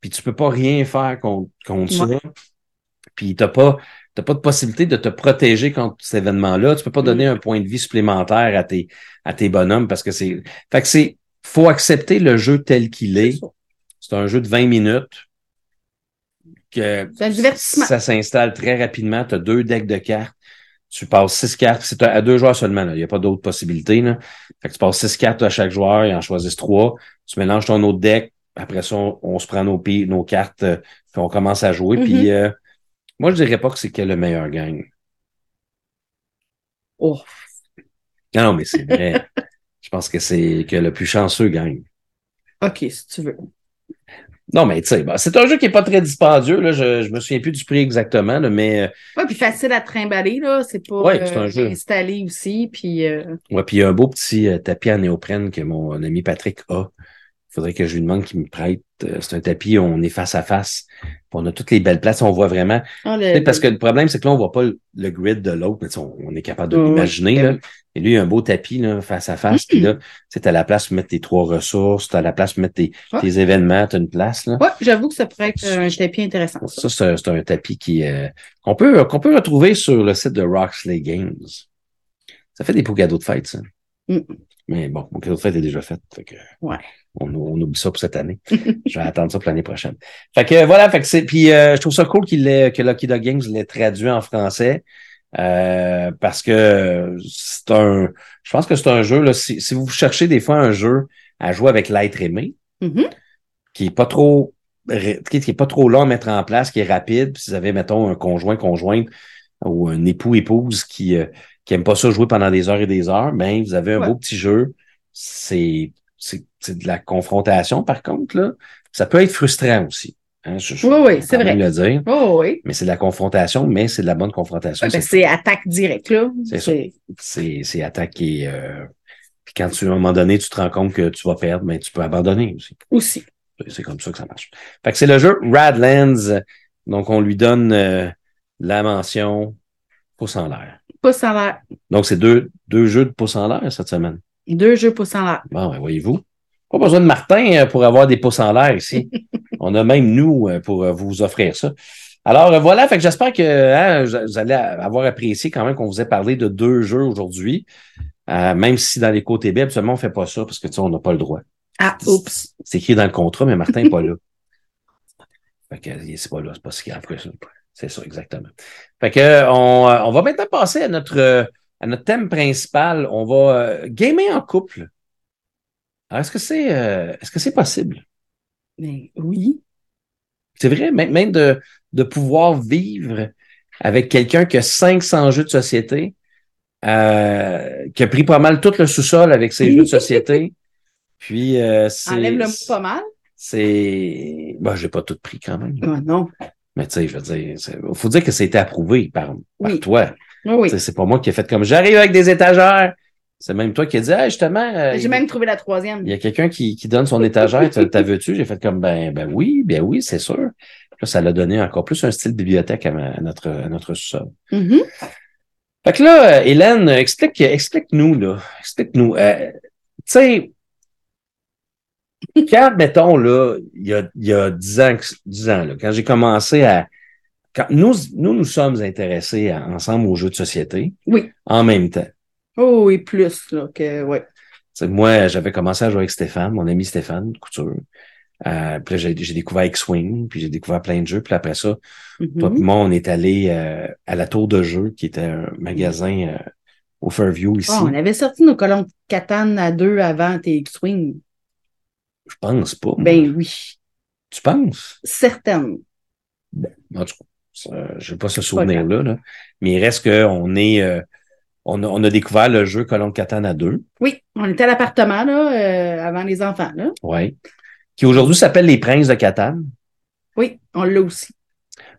puis tu peux pas rien faire contre, contre Ouais. ça. Puis t'as pas t'as pas de possibilité de te protéger contre cet événement-là. Tu peux pas Mm. donner un point de vie supplémentaire à tes à tes bonhommes parce que c'est fait que c'est faut accepter le jeu tel qu'il est. C'est un jeu de 20 minutes que ça s'installe très rapidement. Tu as deux decks de cartes. Tu passes six cartes. C'est à deux joueurs seulement. là. Il n'y a pas d'autres possibilités. Là. Fait que tu passes six cartes à chaque joueur. Ils en choisissent trois. Tu mélanges ton autre deck. Après ça, on, on se prend nos, nos cartes. euh, puis on commence à jouer. Puis euh, moi, je dirais pas que c'est que le meilleur gang. Oh. Non, non, mais c'est vrai. Je pense que c'est que le plus chanceux gagne. OK, si tu veux. Non, mais tu sais, bah, c'est un jeu qui est pas très dispendieux. Là. Je, je me souviens plus du prix exactement, là, mais euh, Ouais, puis facile à trimballer, là. C'est pas Ouais, c'est un euh, jeu. installé aussi. Puis euh, ouais, puis il y a un beau petit euh, tapis en néoprène que mon ami Patrick a. Il faudrait que je lui demande qu'il me prête. Euh, C'est un tapis, on est face à face. On a toutes les belles places, on voit vraiment. ah, le- Parce que le problème, c'est que là, on voit pas le, le grid de l'autre, mais on, on est capable de l'imaginer. Oui. Et lui, il y a un beau tapis là, face à face. Puis là, tu as la place pour mettre tes trois ressources, tu as la place pour mettre tes, Ouais. tes événements, tu as une place. Là. Ouais, j'avoue que ça pourrait être un tapis intéressant. ça. Ça, c'est un, c'est un tapis qui euh, qu'on peut, qu'on peut retrouver sur le site de Roxley Games. Ça fait des beaux cadeaux de fête, ça. Mm. Mais bon, mon cadeau de fête est déjà fait. fait que Ouais. On, on oublie ça pour cette année. je vais attendre ça pour l'année prochaine. Fait que voilà, fait que c'est. Puis euh, je trouve ça cool qu'il l'ait, que Lucky Dog Games l'ait traduit en français. euh, parce que c'est un. Je pense que c'est un jeu, là, si, si vous cherchez des fois un jeu à jouer avec l'être aimé, Mhm. qui est pas trop qui est pas trop long à mettre en place, qui est rapide. Puis si vous avez, mettons, un conjoint, conjointe ou un époux, épouse qui euh, qui aime pas ça jouer pendant des heures et des heures, ben vous avez un Ouais. beau petit jeu. C'est c'est de la confrontation, par contre, là. Ça peut être frustrant aussi. Hein, je, je- Oui, oui, c'est vrai. le dire. Oh oui. Mais c'est de la confrontation, mais c'est de la bonne confrontation. Ouais, ben, C'est- attaque directe, là. C'est c'est attaquer. Euh, puis quand tu, à un moment donné, tu te rends compte que tu vas perdre, mais tu peux abandonner aussi. Aussi. C'est comme ça que ça marche. Fait que c'est le jeu Radlands. Donc, on lui donne euh, la mention pouce en l'air. Pouce en l'air. Donc, c'est deux, deux jeux de pouce en l'air cette semaine. Deux jeux pouce en l'air. Bon, ben, voyez-vous. Pas besoin de Martin euh, pour avoir des pouces en l'air ici. on a même nous euh, pour euh, vous offrir ça. Alors voilà, fait que j'espère que hein, vous allez avoir apprécié quand même qu'on vous ait parlé de deux jeux aujourd'hui. Euh, même si dans les côtés B, absolument, on fait pas ça parce que tu sais, on n'a pas le droit. Ah, oups. C'est écrit dans le contrat, mais Martin n'est pas là. Fait que c'est pas là, c'est pas si grave que ça. C'est ça, exactement. Fait que on, on va maintenant passer à notre à notre thème principal. On va euh, gamer en couple. Alors, est-ce que c'est euh, est-ce que c'est possible? Ben, oui. C'est vrai, même, même de, de pouvoir vivre avec quelqu'un qui a 500 jeux de société, euh, qui a pris pas mal tout le sous-sol avec ses jeux de société. Puis, euh, c'est. Enlève le mot pas mal. C'est. Bon, j'ai pas tout pris quand même. Ah, non. Mais tu sais, je veux dire, il faut dire que c'était approuvé par, par Oui. toi. Oui, oui. C'est pas moi qui ai fait comme j'arrive avec des étagères. C'est même toi qui as dit, ah, justement. euh, J'ai même trouvé la troisième. il y a quelqu'un qui, qui donne son étagère, t'as vu-tu? J'ai fait comme, ben, ben oui, ben oui, c'est sûr. Là, ça l'a donné encore plus un style bibliothèque à, ma- à notre, à notre sous-sol. Mhm. Fait que là, euh, Hélène, explique, explique-nous, là. Explique-nous. Euh, tu sais, quand, mettons, là, il y a, il y a 10 ans, que- 10 ans, là, quand j'ai commencé à, quand nous, nous, nous sommes intéressés à- ensemble aux jeux de société. Oui. En même temps. Oh, oui, plus, là, que, ouais. Tu sais, moi, j'avais commencé à jouer avec Stéphane, mon ami Stéphane Couture. Euh, puis là, j'ai j'ai découvert X-Wing, puis j'ai découvert plein de jeux. Puis après ça, Mhm. toi et moi, on est allé euh, à la Tour de Jeux, qui était un magasin euh, au Fairview ici. Ah, on avait sorti nos colons de Catane à deux avant tes X-Wing. Je pense pas. moi. Ben oui. Tu penses? Certaines. En tout cas, ça, j'ai pas ce souvenir-là. là. Mais il reste qu'on est... euh, on, a, on a découvert le jeu Colon à deux. Oui, on était à l'appartement, là, euh, avant les enfants, là. Ouais. Qui aujourd'hui s'appelle les Princes de Catane. Oui, on l'a aussi.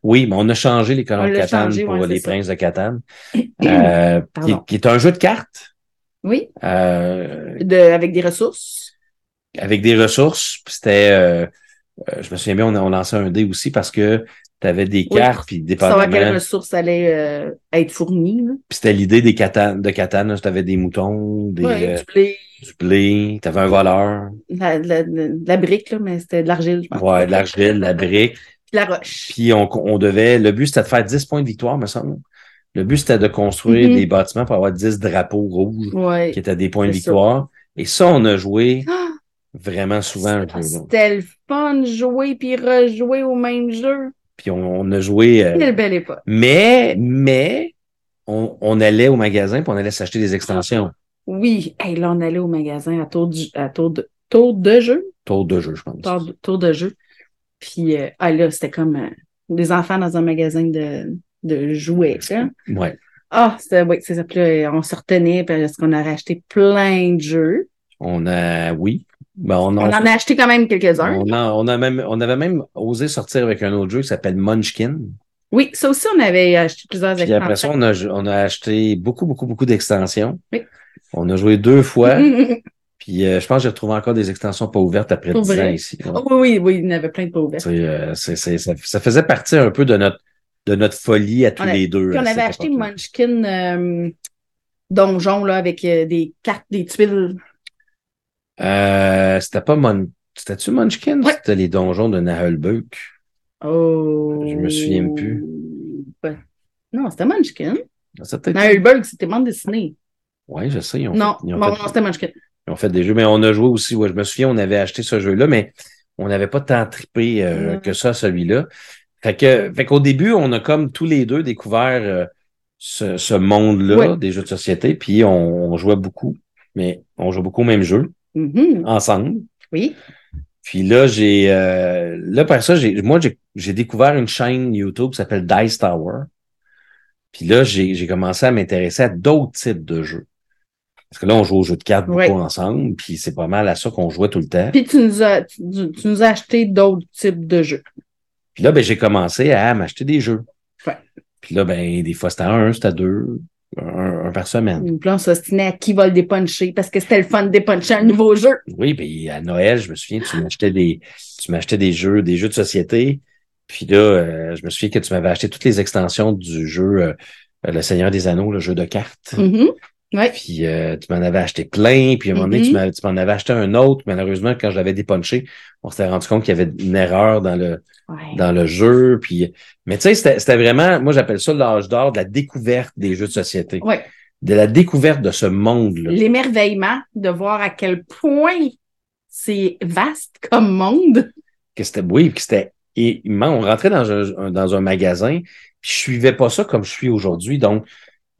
Oui, mais on a changé les colons On de Catane changé, pour ouais, les ça. Princes de Catane. Euh, qui, est un jeu de cartes Oui, euh, de, avec des ressources. avec des ressources. C'était, euh, je me souviens bien, on, on lançait un dé aussi parce que tu avais des Oui, cartes, puis Pour savoir quelles dépendamment, ressources allaient euh, être fournies. là. puis c'était l'idée des Catane, de Catane, tu avais des moutons, des, Ouais, euh, du blé, du blé, tu avais un voleur, la, la, la, la brique, là, mais c'était de l'argile, je pense. ouais, de l'argile, la brique. Puis la roche. Puis on, on devait, le but c'était de faire 10 points de victoire, me semble. Le but c'était de construire Mhm. des bâtiments pour avoir 10 drapeaux rouges Ouais. qui étaient des points de ça. victoire. Et ça, on a joué Ah, vraiment souvent. là. C'était le fun de jouer puis rejouer au même jeu. Puis on, on a joué. euh, Quelle belle époque. mais, mais, on, on allait au magasin puis on allait s'acheter des extensions. Oui, hey, là, on allait au magasin à tour, du, à tour, de, tour de jeu. Tour de jeu, je pense. Tour, de- tour de jeu. Puis, euh, ah, là, c'était comme euh, des enfants dans un magasin de, de jouets. Là. Ouais. Ah, c'était, oui, c'est ça. Puis là, on se retenait parce qu'on a racheté plein de jeux. On a, oui. Ben, on, en a acheté quand même quelques-uns. on, on a même, on avait même osé sortir avec un autre jeu qui s'appelle Munchkin. Oui, ça aussi, on avait acheté plusieurs Puis après ça, extensions. on a, on a acheté beaucoup, beaucoup, beaucoup d'extensions. Oui. On a joué deux fois. Puis euh, je pense que j'ai retrouvé encore des extensions pas ouvertes après 10 ans ici. Ouais. Oh, oui, oui, oui, il y en avait plein de pas ouverts. C'est, euh, ça, ça faisait partie un peu de notre, de notre folie à tous a- les deux. Puis on à avait acheté. Munchkin euh, Donjon là, avec des cartes, des tuiles. Euh, c'était pas Mon... C'était-tu Munchkin? Ouais. C'était les donjons de Nahelbeuk. Oh. Je me souviens plus. Ouais. Non, c'était Munchkin. Nailberg, c'était bande dessinée. Ouais, je sais. Ils ont Non, fait, ils ont bon, fait- non, c'était Munchkin. ils ont fait des jeux, mais on a joué aussi. Ouais, je me souviens, on avait acheté ce jeu-là, mais on n'avait pas tant trippé euh, que ça, celui-là. Fait que, fait qu'au début, on a comme tous les deux découvert euh, ce, ce monde-là Ouais. des jeux de société, puis on, on jouait beaucoup, mais on jouait beaucoup au même jeu Mhm. ensemble. Oui. Puis là, j'ai euh, là par ça, j'ai moi j'ai découvert une chaîne YouTube qui s'appelle Dice Tower. Puis là, j'ai commencé à m'intéresser à d'autres types de jeux. Parce que là, on joue aux jeux de cartes beaucoup Ouais. ensemble, puis c'est pas mal à ça qu'on jouait tout le temps. Puis tu nous as, tu, tu nous as acheté d'autres types de jeux. Puis là, ben, j'ai commencé à m'acheter des jeux. Ouais. Puis là, ben, des fois, c'était un, c'était deux, un, par semaine. Puis on s'ostinait à qui va le dépuncher? Parce que c'était le fun de dépuncher un nouveau jeu. Oui, puis à Noël, je me souviens, tu m'achetais des, tu m'achetais des jeux, des jeux de société. Puis là, euh, je me souviens que tu m'avais acheté toutes les extensions du jeu euh, Le Seigneur des Anneaux, le jeu de cartes. Mhm. Ouais. Puis euh, tu m'en avais acheté plein, puis à un moment donné, tu tu m'en avais acheté un autre. Malheureusement, quand je l'avais dépunché, on s'était rendu compte qu'il y avait une erreur dans le, Ouais. dans le jeu. Puis, mais tu sais, c'était vraiment, moi j'appelle ça l'âge d'or de la découverte des jeux de société, Ouais. de la découverte de ce monde-là. L'émerveillement de voir à quel point c'est vaste comme monde. Que c'était, oui, que c'était et on rentrait dans un, un- dans un magasin, puis je suivais pas ça comme je suis aujourd'hui. Donc,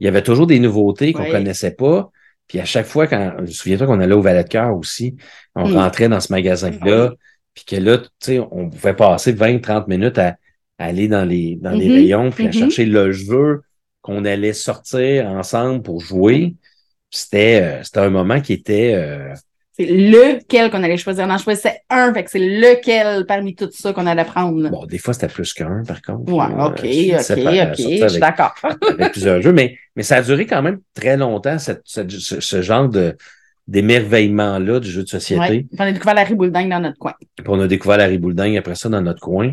il y avait toujours des nouveautés qu'on Ouais. connaissait pas. Puis à chaque fois, quand, je me souviens qu'on allait au Valet de Cœur aussi, on Mm. rentrait dans ce magasin-là, puis que là, tu sais, on pouvait passer 20, 30 minutes à, à aller dans les, dans les Mhm. rayons, puis à Mhm. chercher le jeu qu'on allait sortir ensemble pour jouer. C'était, euh, c'était un moment qui était, euh, C'est lequel qu'on allait choisir? On en choisissait un, fait que c'est lequel parmi tout ça qu'on allait prendre? là. bon, des fois, c'était plus qu'un, par contre. Ouais, Euh, ok, ok, ok, je suis d'accord. avec plusieurs jeux, mais, mais ça a duré quand même très longtemps, cette, cette- ce, ce genre de d'émerveillement-là du jeu de société. Ouais. On a découvert la ribouledingue dans notre coin. Puis on a découvert la Ribouledingue après ça dans notre coin,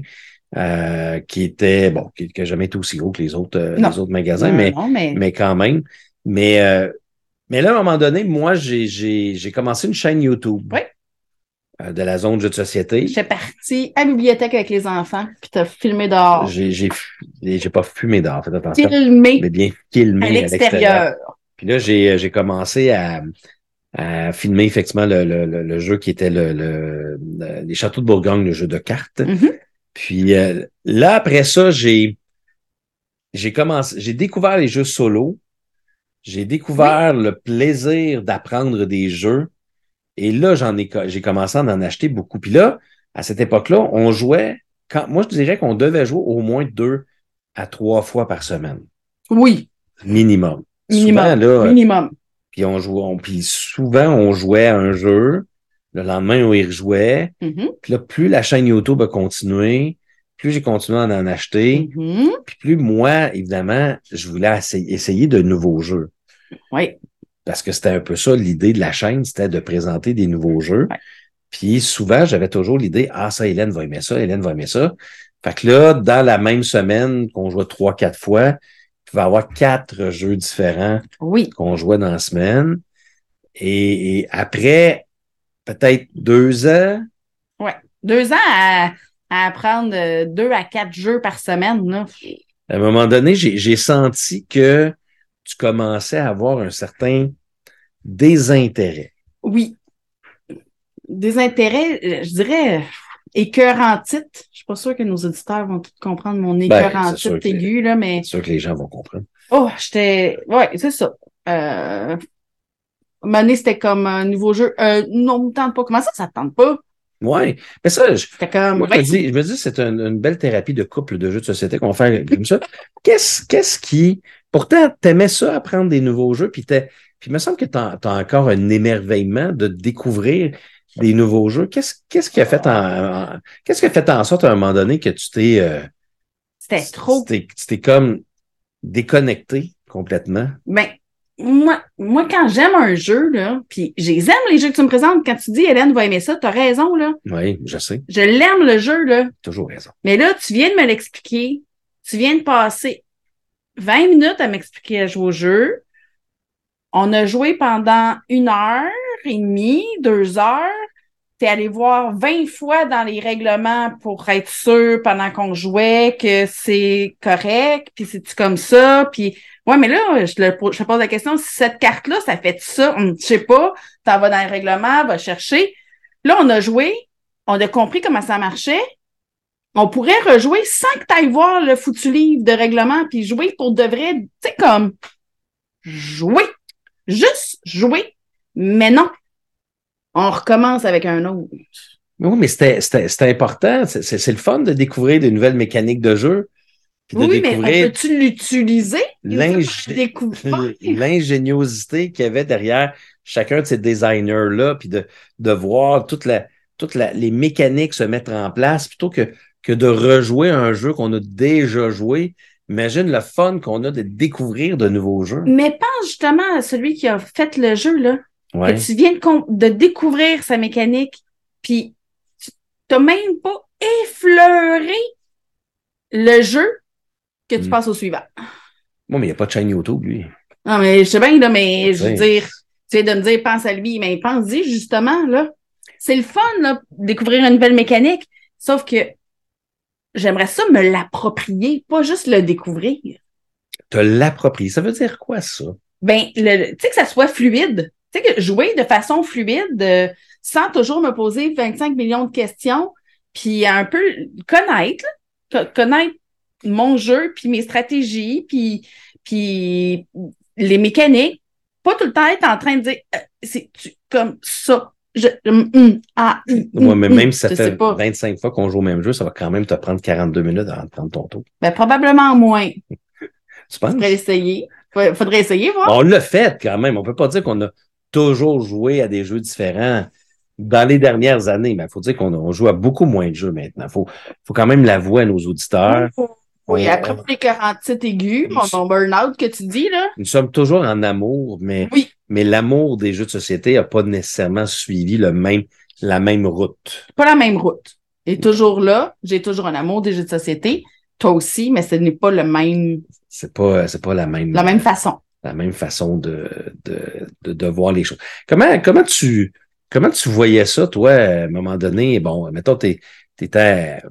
euh, qui était, bon, qui n'a jamais été aussi gros que les autres, euh, les autres magasins, Non, mais, non, mais, mais quand même. Mais, euh, mais là, à un moment donné, moi, j'ai, commencé une chaîne YouTube. Oui. euh, de la zone jeu de société. j'étais partie à la bibliothèque avec les enfants, puis t'as filmé dehors. J'ai, pas fumé d'or, faites attention. Filmé Mais bien filmé à l'extérieur. Puis là, j'ai, j'ai commencé à, à filmer effectivement le, le, le, le jeu qui était le, le, le- les châteaux de Bourgogne, le jeu de cartes. Mhm. Puis euh, là, après ça, j'ai j'ai commencé, j'ai découvert les jeux solo. J'ai découvert le plaisir d'apprendre des jeux. Et là, j'en ai j'ai commencé à en acheter beaucoup. Puis là, à cette époque-là, on jouait. Quand, moi, je dirais qu'on devait jouer au moins deux à trois fois par semaine. Oui, Minimum. minimum. Souvent, là, minimum. puis on jouait, on- puis souvent, on jouait à un jeu. Le lendemain, on y rejouait. Mhm, Puis là, plus la chaîne YouTube a continué, plus j'ai continué à en acheter, mhm. puis plus moi, évidemment, je voulais essayer, essayer de nouveaux jeux. Oui, Parce que c'était un peu ça l'idée de la chaîne, c'était de présenter des nouveaux jeux. Ouais. Puis souvent, j'avais toujours l'idée, ah, ça, Hélène va aimer ça, Hélène va aimer ça. Fait que là, dans la même semaine qu'on jouait trois, quatre fois, il pouvait y avoir quatre jeux différents oui. qu'on jouait dans la semaine. Et, et après, peut-être deux ans, Deux ans à, à apprendre euh, deux à quatre jeux par semaine. Là. à un moment donné, j'ai senti que tu commençais à avoir un certain désintérêt. Oui. Des intérêts, euh, je dirais, écœurant titre. Je suis pas sûre que nos auditeurs vont tout comprendre mon Ben, c'est sûr titre que- aigu, là, mais C'est sûr que les gens vont comprendre. oh, j'étais. Ouais, c'est ça. Euh... Mané, c'était comme un nouveau jeu. Euh, non, me tente pas. Comment ça, ça te tente pas? Ouais. Mais ça, je, comme. moi, je me dis, je me dis, c'est une, une belle thérapie de couple de jeux de société qu'on va faire comme ça. Qu'est-ce, qu'est-ce qui, Pourtant, t'aimais ça, apprendre des nouveaux jeux, puis t'es, puis il me semble que tu as, encore un émerveillement de découvrir des nouveaux jeux. Qu'est-ce, qu'est-ce qui a fait en, qu'est-ce qui a fait en sorte à un moment donné que tu t'es, euh, C'était trop. tu t'es comme déconnecté complètement? Ben, moi, moi, quand j'aime un jeu, là, puis j'aime les jeux que tu me présentes, quand tu dis Hélène va aimer ça, t'as raison, là. Oui, je sais. Je l'aime, le jeu, là. Toujours raison. Mais là, tu viens de me l'expliquer. Tu viens de passer 20 minutes à m'expliquer à jouer au jeu. On a joué pendant une heure et demie, deux heures. T'es allé voir 20 fois dans les règlements pour être sûr pendant qu'on jouait que c'est correct, puis c'est comme ça, puis ouais, mais là, je, te, je te pose la question, si cette carte-là, ça fait ça, hum, je sais pas, t'en vas dans les règlements, va chercher. Là, on a joué, on a compris comment ça marchait, on pourrait rejouer sans que tu ailles voir le foutu livre de règlement puis jouer pour de vrai, tu sais, comme jouer. Juste jouer. Mais non. On recommence avec un autre. Oui, mais c'était important. C'est le fun de découvrir de nouvelles mécaniques de jeu. oui, mais peux-tu l'utiliser? L'ingéniosité qu'il y avait derrière chacun de ces designers-là, puis de, de voir toute la, toutes les mécaniques se mettre en place plutôt que que de rejouer un jeu qu'on a déjà joué. Imagine le fun qu'on a de découvrir de nouveaux jeux. Mais pense justement à celui qui a fait le jeu, là. Que tu viens de, découvrir sa mécanique, puis tu n'as même pas effleuré le jeu que tu hmm. passes au suivant. Bon, mais il n'y a pas de chaîne YouTube, lui. Non, mais je sais bien, là, mais je veux dire, tu sais, de me dire, pense à lui, mais pense-y, justement, là. C'est le fun, là, découvrir une nouvelle mécanique. Sauf que j'aimerais ça me l'approprier, pas juste le découvrir. Te l'approprier, ça veut dire quoi ça? Ben, tu sais que ça soit fluide. Tu sais que jouer de façon fluide, euh, sans toujours me poser 25 millions de questions, puis un peu connaître, connaître mon jeu, puis mes stratégies, puis, puis les mécaniques, pas tout le temps être en train de dire euh, c'est comme ça? Je, hum, hum, ah, hum, mais même si ça fait 25 fois qu'on joue au même jeu, ça va quand même te prendre 42 minutes avant de prendre ton tour. Ben, probablement moins. tu penses? Faudrait essayer. Faudrait essayer, voir. On l'a fait quand même. On peut pas dire qu'on a toujours joué à des jeux différents dans les dernières années, mais il faut dire qu'on joue à beaucoup moins de jeux maintenant. Il faut, faut quand même l'avouer à nos auditeurs. Oui, après les 47 aigus, mon, burn-out que tu dis, là. Nous sommes toujours en amour, mais, mais l'amour des jeux de société n'a pas nécessairement suivi le même, la même route. Pas la même route. Et toujours là, j'ai toujours un amour des jeux de société. Toi aussi, mais ce n'est pas le même. C'est pas, c'est pas la même. La même façon. La même façon de, de, de, de voir les choses. Comment, comment tu, comment tu voyais ça, toi, à un moment donné? Bon, mettons, t'étais,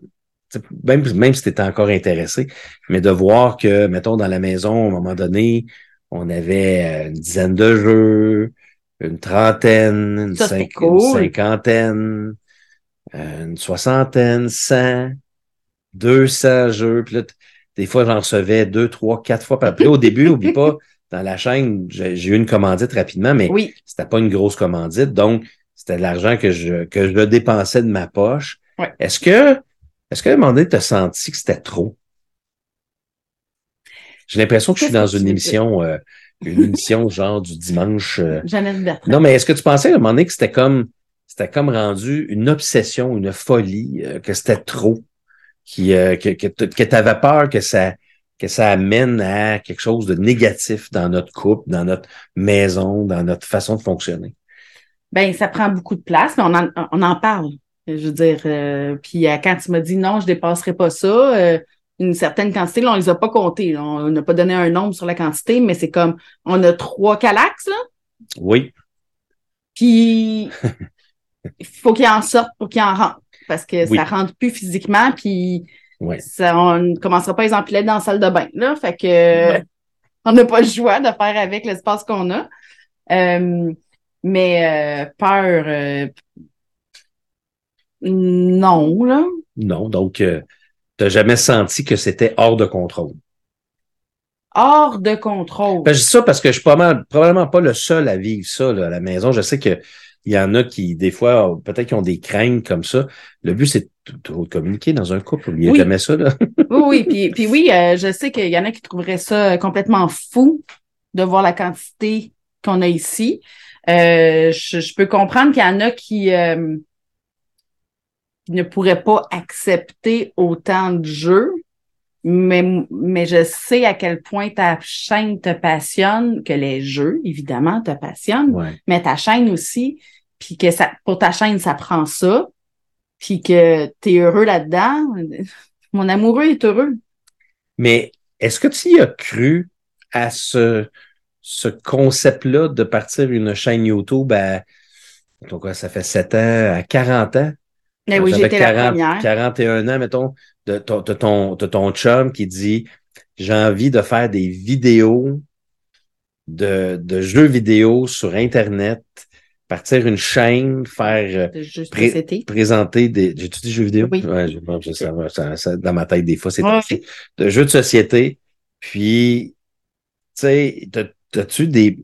même, même si tu étais encore intéressé, mais de voir que, mettons, dans la maison, à un moment donné, on avait une dizaine de jeux, une trentaine, une, cinquantaine, euh, une soixantaine, cent, deux cents jeux. Puis là, des fois, j'en recevais deux, trois, quatre fois par après. Au début, oublie pas, dans la chaîne, j'ai eu une commandite rapidement, mais oui. c'était pas une grosse commandite. Donc, c'était de l'argent que je, que je dépensais de ma poche. Est-ce que est-ce qu'à un moment donné, tu as senti que c'était trop? J'ai l'impression que je suis dans une émission, euh, une émission genre du dimanche. Euh. Non, mais est-ce que tu pensais à un moment donné que c'était comme c'était comme rendu une obsession, une folie, euh, que c'était trop, qui, que, que, que tu avais peur que ça, que ça amène à quelque chose de négatif dans notre couple, dans notre maison, dans notre façon de fonctionner? Ben, ça prend beaucoup de place, mais on en, on en parle. Je veux dire, euh, puis euh, quand tu m'as dit non, je dépasserai pas ça, euh, une certaine quantité, là, on les a pas comptés. On n'a pas donné un nombre sur la quantité, mais c'est comme on a trois calax, là. Oui. Puis il faut qu'il en sorte pour qu'il en rentre. Parce que ça rentre plus physiquement, puis ça, on ne commencera pas à les empiler dans la salle de bain. Là, fait que on n'a pas le choix de faire avec l'espace qu'on a. mais peur, non, là. Non, donc, tu n'as jamais senti que c'était hors de contrôle? Hors de contrôle. Ben, je dis ça parce que je suis pas mal, probablement pas le seul à vivre ça là, à la maison. Je sais que il y en a qui, des fois, peut-être qu'ils ont des craintes comme ça. Le but, c'est de communiquer dans un couple. Il n'y a Oui. jamais ça, là. Oui, oui, puis, puis oui, euh, je sais qu'il y en a qui trouveraient ça complètement fou de voir la quantité qu'on a ici. Euh, je, je peux comprendre qu'il y en a qui, euh, qui ne pourraient pas accepter autant de jeux, mais, mais je sais à quel point ta chaîne te passionne, que les jeux, évidemment, te passionnent, Ouais. mais ta chaîne aussi, puis que ça, pour ta chaîne, ça prend ça, puis que tu es heureux là-dedans. Mon amoureux est heureux. Mais est-ce que tu y as cru à ce, ce concept-là de partir une chaîne YouTube à, mettons quoi, ça fait 7 ans, à 40 ans? Mais oui, Ça fait j'étais la première. 41 ans, mettons, de ton, de ton, de ton chum qui dit J'ai envie de faire des vidéos de, de jeux vidéo sur Internet, partir une chaîne, faire euh, de Pré- présenter des. J'ai-tu dit jeux vidéo? Oui. Ouais, je, je- ça, ça- ça- dans ma tête, des fois, c'est Ouais, de jeux de société. Puis, tu sais, t'as- t'as-tu des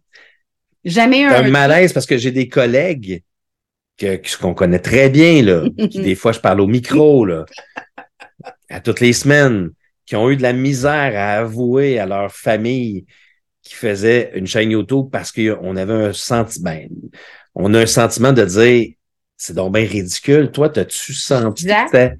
Jamais un un. malaise parce que j'ai des collègues que, que- qu'on connaît très bien, là, qui des fois je parle au micro, là, à toutes les semaines, qui ont eu de la misère à avouer à leur famille qui faisait une chaîne YouTube parce qu'on avait un sentiment, on a un sentiment de dire, c'est donc bien ridicule. Toi, t'as-tu senti que.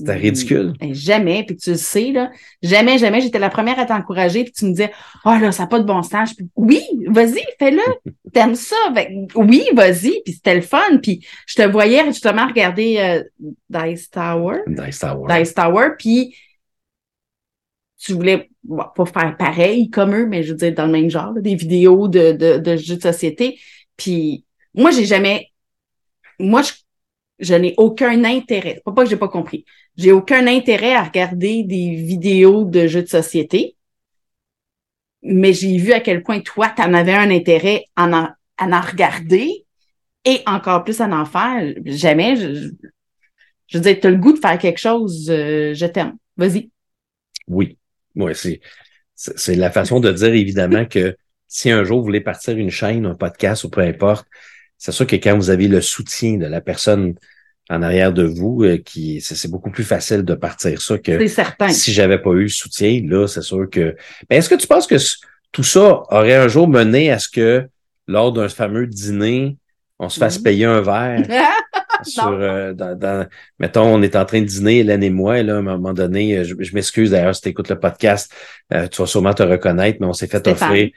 C'était ridicule? Ben, Jamais, puis tu le sais, là. Jamais, jamais, j'étais la première à t'encourager, puis tu me disais, oh là, ça n'a pas de bon sens. Puis, oui, vas-y, fais-le. T'aimes ça? Ben, oui, vas-y, puis c'était le fun. Puis je te voyais justement regarder euh, Dice Tower. Star Wars. Dice Tower, puis tu voulais bon, pas faire pareil comme eux, mais je veux dire dans le même genre, là, des vidéos de, de, de jeux de société. Puis moi, j'ai jamais. Moi, je, je n'ai aucun intérêt. Pas, pas que j'ai pas compris. J'ai aucun intérêt à regarder des vidéos de jeux de société. Mais j'ai vu à quel point toi, tu en avais un intérêt en en, à en regarder et encore plus à en faire. Jamais. Je, veux dire, tu as le goût de faire quelque chose, euh, je t'aime. Vas-y. Oui. Oui, c'est c'est la façon de dire évidemment que si un jour vous voulez partir une chaîne, un podcast ou peu importe, c'est sûr que quand vous avez le soutien de la personne en arrière de vous, euh, qui c'est beaucoup plus facile de partir ça que certain. si j'avais pas eu le soutien, là, c'est sûr que. Mais est-ce que tu penses que tout ça aurait un jour mené à ce que lors d'un fameux dîner, on se fasse Mhm. payer un verre sur euh, dans, dans- mettons, on est en train de dîner, Hélène et moi, là, à un moment donné, euh, je, je m'excuse d'ailleurs si tu écoutes le podcast, euh, tu vas sûrement te reconnaître, mais on s'est fait Stéphane. offrir.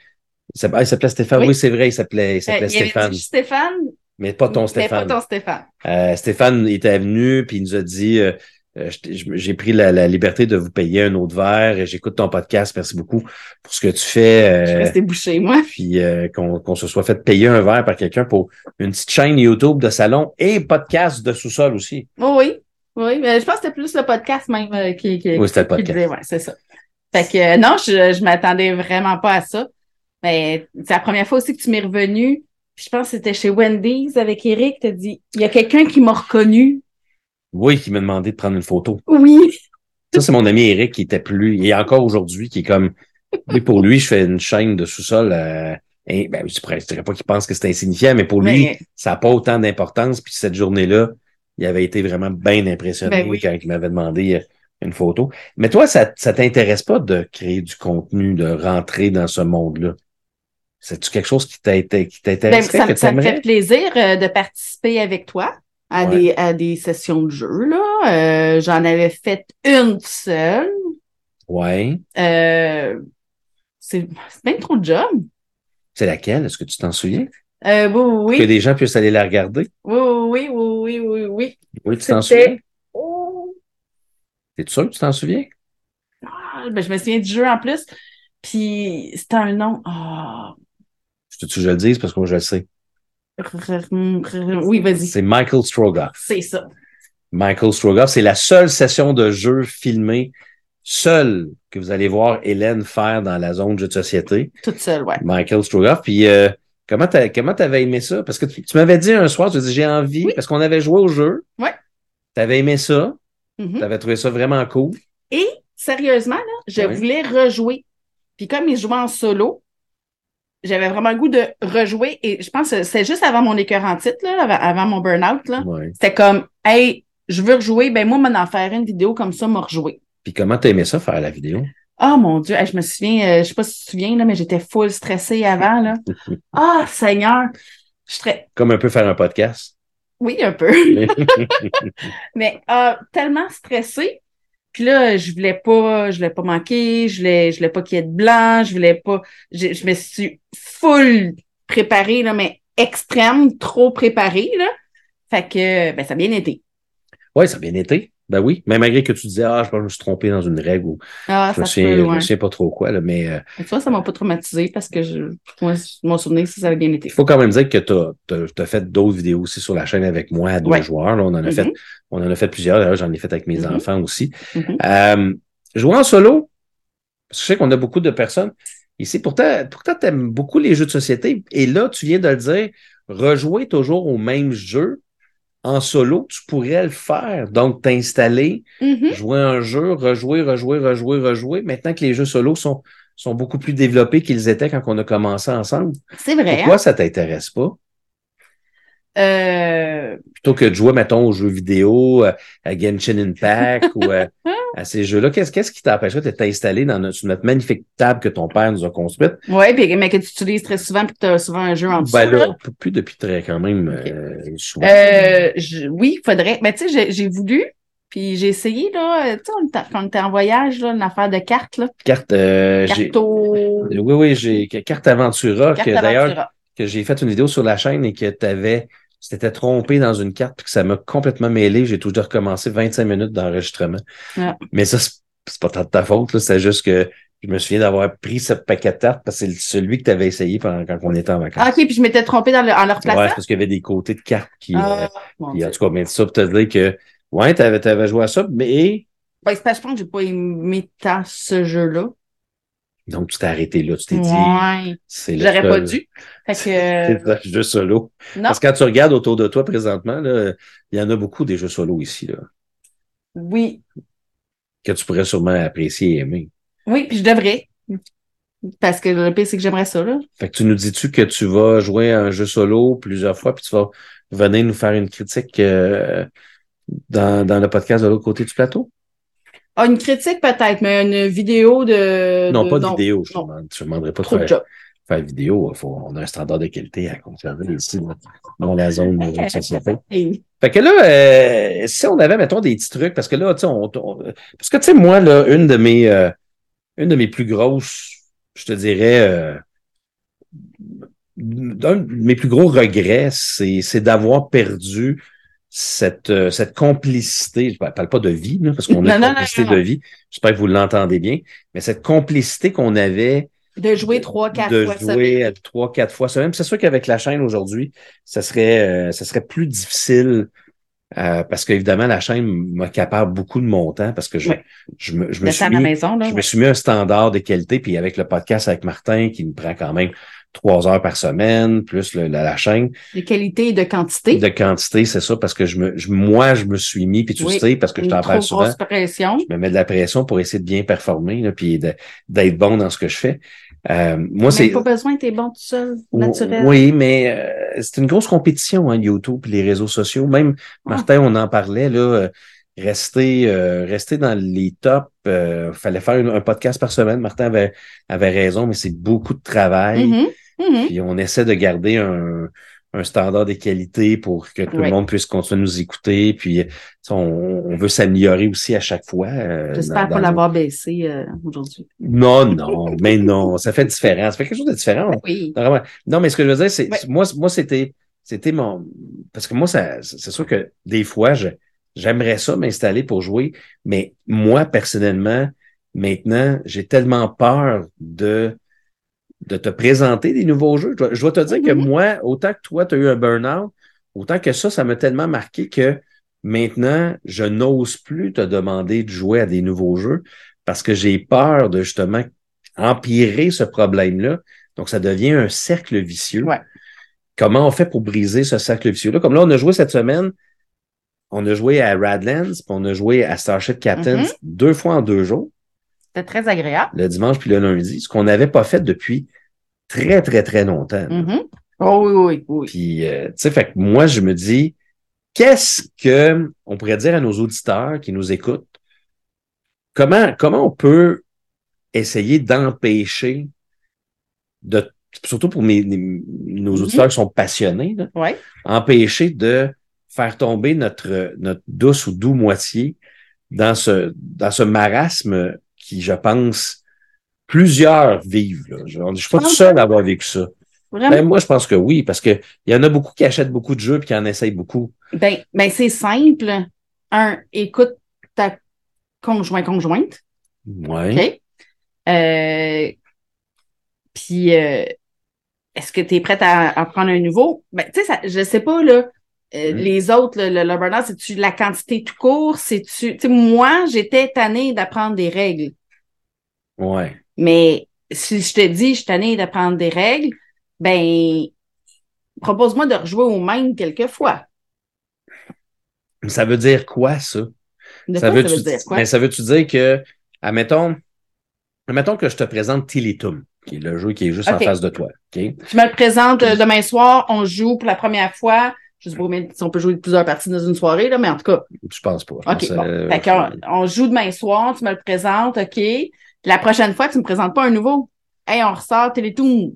Il s'appelait, ah, il s'appelait Stéphane, oui, Oui. c'est vrai, il s'appelait, Euh, il avait Stéphane. Stéphane? Mais pas ton mais Stéphane. Pas ton Stéphane. Euh, Stéphane était venu, puis il nous a dit euh, euh, j'ai pris la, la liberté de vous payer un autre verre, et j'écoute ton podcast, merci beaucoup pour ce que tu fais. Je suis restée bouchée, moi. puis qu'on se soit fait payer un verre par quelqu'un pour une petite chaîne YouTube de salon et podcast de sous-sol aussi. Oh, oui. Oui, mais je pense que c'était plus le podcast même qui, qui, Oui, c'était le qui podcast. disait, ouais, c'est ça. Fait que non, je, je m'attendais vraiment pas à ça. Mais c'est la première fois aussi que tu m'es revenu. Puis je pense que c'était chez Wendy's avec Eric. Tu as dit, il y a quelqu'un qui m'a reconnu. Oui, qui m'a demandé de prendre une photo. Oui. Ça, c'est mon ami Eric qui était plus, et encore aujourd'hui, qui est comme, lui, pour lui, je fais une chaîne de sous-sol, euh, et, ben, je je dirais pas qu'il pense que c'est insignifiant, mais pour lui, Mais- ça n'a pas autant d'importance. Puis cette journée-là, il avait été vraiment bien impressionné Ben oui. quand il m'avait demandé euh, une photo. Mais toi, ça, ça t'intéresse pas de créer du contenu, de rentrer dans ce monde-là? C'est-tu quelque chose qui t'a été, qui Ben, ça, que me- ça me t'aimerais? fait plaisir euh, de participer avec toi à, Ouais. des, à des sessions de jeu. là. Euh, J'en avais fait une seule. Ouais. Euh, c'est bien trop de job. C'est laquelle? Est-ce que tu t'en souviens? Euh, oui, Que oui, des gens puissent aller la regarder? oui, oui, oui, oui, oui, oui. Oui, tu t'en souviens? Oh, T'es sûr que tu t'en souviens? ah, ben, je me souviens du jeu en plus. Puis c'était un nom. Ah. Je te je le dise parce que moi, je le sais? Oui, vas-y. C'est Michael Strogoff. C'est ça. Michael Strogoff, c'est la seule session de jeu filmée, seule, que vous allez voir Hélène faire dans la zone jeu de société. Toute seule, ouais. Michael Strogoff. Puis euh, comment t'as comment t'avais aimé ça? Parce que tu, tu m'avais dit un soir, tu dit j'ai envie, Oui. parce qu'on avait joué au jeu. Ouais. T'avais aimé ça, Mhm. t'avais trouvé ça vraiment cool? Et sérieusement, là, je Ouais. voulais rejouer. Puis comme il jouait en solo, j'avais vraiment le goût de rejouer et je pense que c'est juste avant mon écœur en titre, là, avant, mon burn-out. là. Ouais. C'était comme, hey, je veux rejouer, ben moi, m'en en faire une vidéo comme ça, m'a rejoué. Puis comment t'as aimé ça, faire la vidéo? Oh mon Dieu, Hey, je me souviens, euh, je sais pas si tu te souviens, là, mais j'étais full stressée avant. là. Ah, Seigneur! Je serais. Comme un peu faire un podcast. Oui, un peu. mais ah, tellement stressée. Puis là, je voulais pas, je voulais pas manquer, je voulais, je voulais pas qu'il y ait de blanc, je voulais pas. Je, je me suis full préparée, là, mais extrême, trop préparée, là. Fait que ben, ça a bien été. Oui, ça a bien été. Ben oui. Mais malgré que tu disais, ah, je pense que je me suis trompé dans une règle ou Ah, je me ça souviens, peut, je me ouais. souviens pas trop quoi, là, mais euh, Mais vois, ça m'a pas traumatisé parce que je, moi, mon souvenir, que ça avait bien été. il faut quand même dire que tu as, fait d'autres vidéos aussi sur la chaîne avec moi à deux Ouais. joueurs. Là, on en a fait, on en a fait plusieurs. D'ailleurs, j'en ai fait avec mes Mhm. enfants aussi. Mhm. Euh, jouer en solo, parce que je sais qu'on a beaucoup de personnes ici. Pourtant, pourtant tu aimes beaucoup les jeux de société. Et là, tu viens de le dire, rejouer toujours au même jeu en solo, tu pourrais le faire. Donc, t'installer, Mhm. jouer un jeu, rejouer, rejouer, rejouer, rejouer. Maintenant que les jeux solo sont, sont beaucoup plus développés qu'ils étaient quand on a commencé ensemble. C'est vrai. Pourquoi ça t'intéresse pas? hein? Euh, Plutôt que de jouer, mettons, aux jeux vidéo, euh, à Genshin Impact ou euh, à ces jeux-là, qu'est-ce qu'est-ce qui t'empêcherait de t'installer dans notre, sur notre magnifique table que ton père nous a construite? puis, mais que tu utilises très souvent puis que tu as souvent un jeu en dessous. Ben là. plus depuis très quand même Ok. euh, souvent. Euh, je- oui, faudrait. Mais tu sais, j'ai- j'ai voulu, puis j'ai essayé, là, euh, tu sais, quand était en voyage, là, une affaire de cartes, là. Carte, euh, Carto. oui, oui, j'ai Carte Aventura, Carte que d'ailleurs, que j'ai fait une vidéo sur la chaîne et que tu avais, tu t'étais trompé dans une carte puis que ça m'a complètement mêlé. J'ai tout de recommencer 25 minutes d'enregistrement. Mais ça, c'est pas tant de ta faute, là. C'est juste que je me souviens d'avoir pris ce paquet de cartes parce que c'est celui que tu avais essayé pendant, quand on était en vacances. Ah, OK, puis je m'étais trompée dans le, en leur ouais, plaçant. c'est parce qu'il y avait des côtés de cartes qui, Ah, euh, Dieu. en tout cas, mais ça pour te dire que, ouais, t'avais, t'avais joué à ça, mais, Ben, c'est parce que je pense que j'ai pas aimé tant ce jeu-là. Donc tu t'es arrêté là, tu t'es dit, Ouais. c'est J'aurais pas dû. Fait que, jeu solo. non. Parce que quand tu regardes autour de toi présentement, là, il y en a beaucoup des jeux solo ici, là, Oui. que tu pourrais sûrement apprécier et aimer. Oui, puis je devrais. Parce que le pire, c'est que j'aimerais ça, là. Fait que tu nous dis-tu que tu vas jouer à un jeu solo plusieurs fois, puis tu vas venir nous faire une critique euh, dans, dans le podcast de l'autre côté du plateau? Ah, une critique peut-être, mais une vidéo de. non, de- pas de vidéo. Je ne demande- je te demanderai pas de Trop de faire, vidéo. Faut, on a un standard de qualité à conserver ici, dans, la zone de société. Fait que là, euh, si on avait, mettons, des petits trucs, parce que là, tu sais, on, on- parce que tu sais, moi, là, une de mes, euh, une de mes plus grosses, je te dirais, euh, un de mes plus gros regrets, c'est, c'est d'avoir perdu cette, euh, cette complicité. Je parle pas de vie, là, parce qu'on a une non, non, complicité non, de vie. J'espère que vous l'entendez bien, mais cette complicité qu'on avait De jouer trois, quatre de fois jouer trois, quatre fois semaine. C'est sûr qu'avec la chaîne aujourd'hui, ça serait, euh, ça serait plus difficile euh, parce qu'évidemment, la chaîne m'accapare beaucoup de mon temps parce que je, je me, je me suis mis, maison, là. je me suis mis un standard de qualité, puis avec le podcast avec Martin, qui me prend quand même trois heures par semaine, plus le- la, la chaîne, De qualité et de quantité. de quantité, c'est ça, parce que je me, je- moi, je me suis mis, puis tu Oui. sais, parce que je t'en parle souvent, pression. je me mets de la pression pour essayer de bien performer, là, puis de- d'être bon dans ce que je fais. Euh, moi, c'est. Pas besoin, t'es bon tout seul, naturel. Oui, mais euh, c'est une grosse compétition, hein, YouTube et les réseaux sociaux. Même, Ah. Martin, on en parlait, là, euh, rester, euh, rester dans les tops. euh, fallait faire une- un podcast par semaine. Martin avait, avait raison, mais c'est beaucoup de travail. Mhm. Puis on essaie de garder un, un standard de qualité pour que tout Ouais. le monde puisse continuer à nous écouter. Puis on, on veut s'améliorer aussi à chaque fois. euh, J'espère pas l'avoir baissé euh, aujourd'hui. Non, non, mais non, ça fait différent. Ça fait quelque chose de différent. Oui. Vraiment. Non, mais ce que je veux dire, c'est Ouais. moi, moi, c'était, c'était mon, parce que moi, ça, c'est sûr que des fois, je, j'aimerais ça m'installer pour jouer, mais moi, personnellement, maintenant, j'ai tellement peur de, de te présenter des nouveaux jeux. Je dois, te dire que moi, autant que toi, tu as eu un burn-out, autant que ça, ça m'a tellement marqué que maintenant, je n'ose plus te demander de jouer à des nouveaux jeux parce que j'ai peur de justement empirer ce problème-là. Donc, ça devient un cercle vicieux. Ouais. Comment on fait pour briser ce cercle vicieux-là? Comme là, on a joué cette semaine, on a joué à Radlands, puis on a joué à Starship Captains Mhm. deux fois en deux jours, C'était très agréable. le dimanche puis le lundi, ce qu'on n'avait pas fait depuis très, très, très longtemps. Mhm. Oh oui, oui, oui. Puis, euh, tu sais, fait que moi, je me dis, qu'est-ce que on pourrait dire à nos auditeurs qui nous écoutent? Comment, comment on peut essayer d'empêcher de, surtout pour mes, nos Mhm. auditeurs qui sont passionnés, là, Ouais. empêcher de faire tomber notre, notre douce ou doux moitié dans ce, dans ce marasme qui, je pense, plusieurs vivent. Là. Je ne suis pas tout seul à avoir vécu ça. Ben, moi, je pense que oui, parce que il y en a beaucoup qui achètent beaucoup de jeux et qui en essayent beaucoup. Ben, ben c'est simple. Un, écoute ta conjoint conjointe. Ouais. OK? Euh, puis, euh, est-ce que tu es prête à, à prendre un nouveau? Ben, tu sais, ça- je sais pas, là. Euh. Les autres, le, le, le burn-out, c'est-tu la quantité tout court? C'est-tu. Moi, j'étais tannée d'apprendre des règles. Ouais. Mais si je te dis, je suis tannée d'apprendre des règles, ben, propose-moi de rejouer au même quelquefois. Ça veut dire quoi, ça? De ça quoi veut, ça veut dire quoi? Ben, ça veut-tu dire que, admettons, admettons que je te présente Télétoon, qui est le jeu qui est juste en face de toi. Tu me le présentes euh, demain soir, on joue pour la première fois. Je sais pas si on peut jouer plusieurs parties dans une soirée, là, mais en tout cas, Je pense pas. Je OK, pense, bon. euh, Fait qu'on- on joue demain soir, tu me le présentes, OK. La prochaine fois, tu me présentes pas un nouveau. Hey, on ressort Télétoon.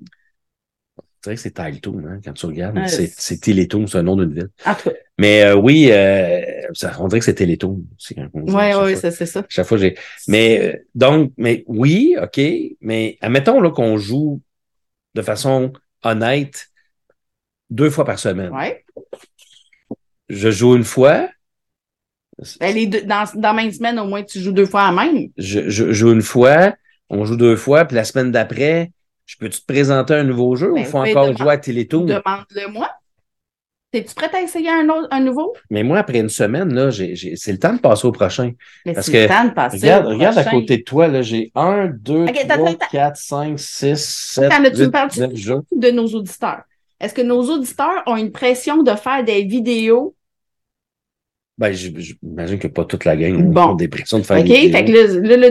Tu dirais que c'est Teletoon, hein, quand tu regardes. Ouais, c'est, c'est- c'est Télétoon, c'est un nom d'une ville. En tout cas, Mais euh, oui, euh, ça, on dirait que c'est Télétoon. C'est chaque ouais, fois. c'est c'est ça. Chaque fois, j'ai. Mais euh, donc, mais oui, OK. Mais admettons là, qu'on joue de façon honnête deux fois par semaine. Ouais. Je joue une fois, Ben, les deux, dans, dans la même semaine, au moins, tu joues deux fois à même. je, je joue une fois, on joue deux fois, puis la semaine d'après, je peux-tu te présenter un nouveau jeu Ben, ou faut encore jouer à Télétoon? Demande-le moi. Es-tu prête à essayer un autre, un nouveau? Mais moi, après une semaine, là, j'ai, j'ai- c'est le temps de passer au prochain. Mais Parce c'est que, le temps de passer Regarde, au regarde à côté de toi, là, j'ai un, deux, Ok, attends, trois, attends. quatre, cinq, six, sept, Attends, là, tu me huit, parles-tu- neuf jeux. de nos auditeurs? Est-ce que nos auditeurs ont une pression de faire des vidéos? Ben, j'imagine que pas toute la gang Bon. des pressions de faire OK? des Fait que vidéos. là, là,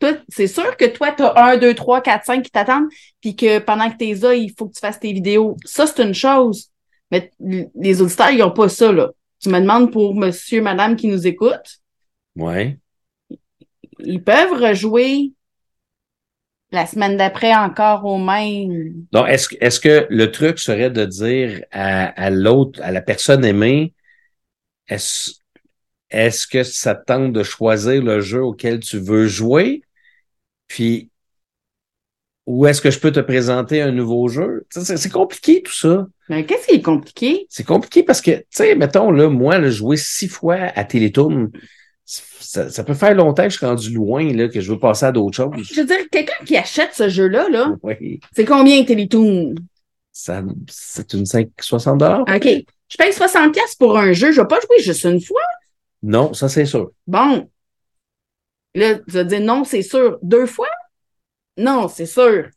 là, c'est sûr que toi, tu as un, deux, trois, quatre, cinq qui t'attendent, puis que pendant que t'es là, il faut que tu fasses tes vidéos. Ça, c'est une chose. Mais les auditeurs, ils n'ont pas ça, là. Tu me demandes pour monsieur, madame qui nous écoute, Ouais. ils peuvent rejouer la semaine d'après encore au même. Donc, est-ce, que- le truc serait de dire à, à l'autre, à la personne aimée, est-ce, est-ce que ça te tente de choisir le jeu auquel tu veux jouer? Puis, ou est-ce que je peux te présenter un nouveau jeu? C'est, compliqué tout ça. Mais qu'est-ce qui est compliqué? C'est compliqué parce que, tu sais, mettons, là, moi, là, jouer six fois à Télétoon, ça, ça peut faire longtemps que je suis rendu loin, là, que je veux passer à d'autres choses. Je veux dire, quelqu'un qui achète ce jeu-là, là, Oui, c'est combien Télétoon? ça, c'est une 5, 60 dollars? OK. Je paye 60$ piastres pour un jeu, je vais pas jouer juste une fois. Non, ça, c'est sûr. Bon. Là, tu vas dire non, c'est sûr. Deux fois? Non, c'est sûr.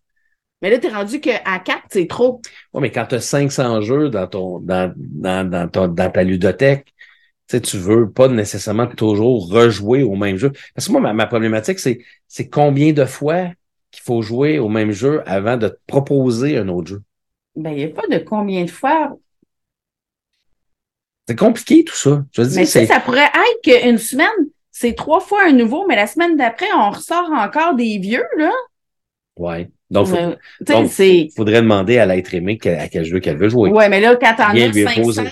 Mais là, t'es rendu qu'à quatre, c'est trop. Oui, mais quand tu as 500 jeux dans ton dans, dans, dans, ton- dans ta ludothèque, sais, tu veux pas nécessairement toujours rejouer au même jeu. Parce que moi, ma, ma problématique, c'est c'est combien de fois qu'il faut jouer au même jeu avant de te proposer un autre jeu? Ben, il n'y a pas de combien de fois. C'est compliqué tout ça. Je veux dire, Mais ça pourrait être qu'une semaine, c'est trois fois un nouveau, mais la semaine d'après, on ressort encore des vieux, là. ouais. Donc, Euh, tu sais, donc, c'est. faudrait demander à l'être aimé à quel jeu qu'elle veut jouer. Ouais, mais là, quand t'en as lui 500, opposer.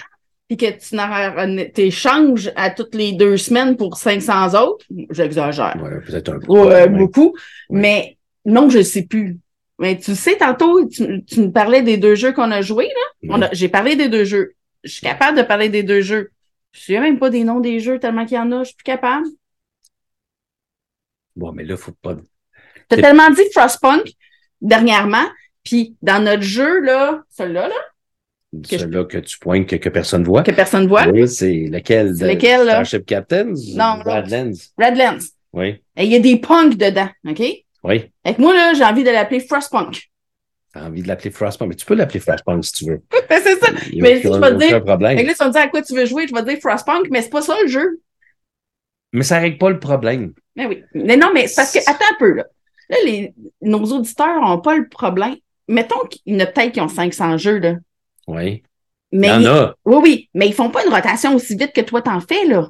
Puis que tu t'échanges à toutes les deux semaines pour 500 autres, j'exagère. Ouais, peut-être un peu. Ouais. beaucoup. Mais non, je sais plus. Mais tu sais, tantôt, tu, tu me parlais des deux jeux qu'on a joués, là. J'ai parlé des deux jeux. Je suis capable de parler des deux jeux. Je sais même pas des noms des jeux tellement qu'il y en a. Je suis plus capable. Bon, mais là, faut pas. T'as tellement dit Frostpunk dernièrement. Puis dans notre jeu, là, celui-là, là, Que Celui-là que tu pointes que, que personne voit. que personne voit, Oui, c'est lequel? C'est de lequel, là? Starship Captains? Non, Badlands. Redlands. Oui, Et il y a des punks dedans, OK? oui. Que moi, là, j'ai envie de l'appeler Frostpunk. T'as envie de l'appeler Frostpunk, mais tu peux l'appeler Frostpunk si tu veux. Ben, c'est ça. Il Mais si je vais dire- problème. Fait que là, si on me dit à quoi tu veux jouer, je vais te dire Frostpunk, mais c'est pas ça le jeu. Mais ça règle pas le problème. Mais oui. Mais non, mais parce que, attends un peu, là. Là, les, nos auditeurs n'ont pas le problème. mettons qu'il y en a peut-être qui ont 500 jeux, là. Oui. Mais Il y en a Oui, oui, mais ils font pas une rotation aussi vite que toi t'en fais, là.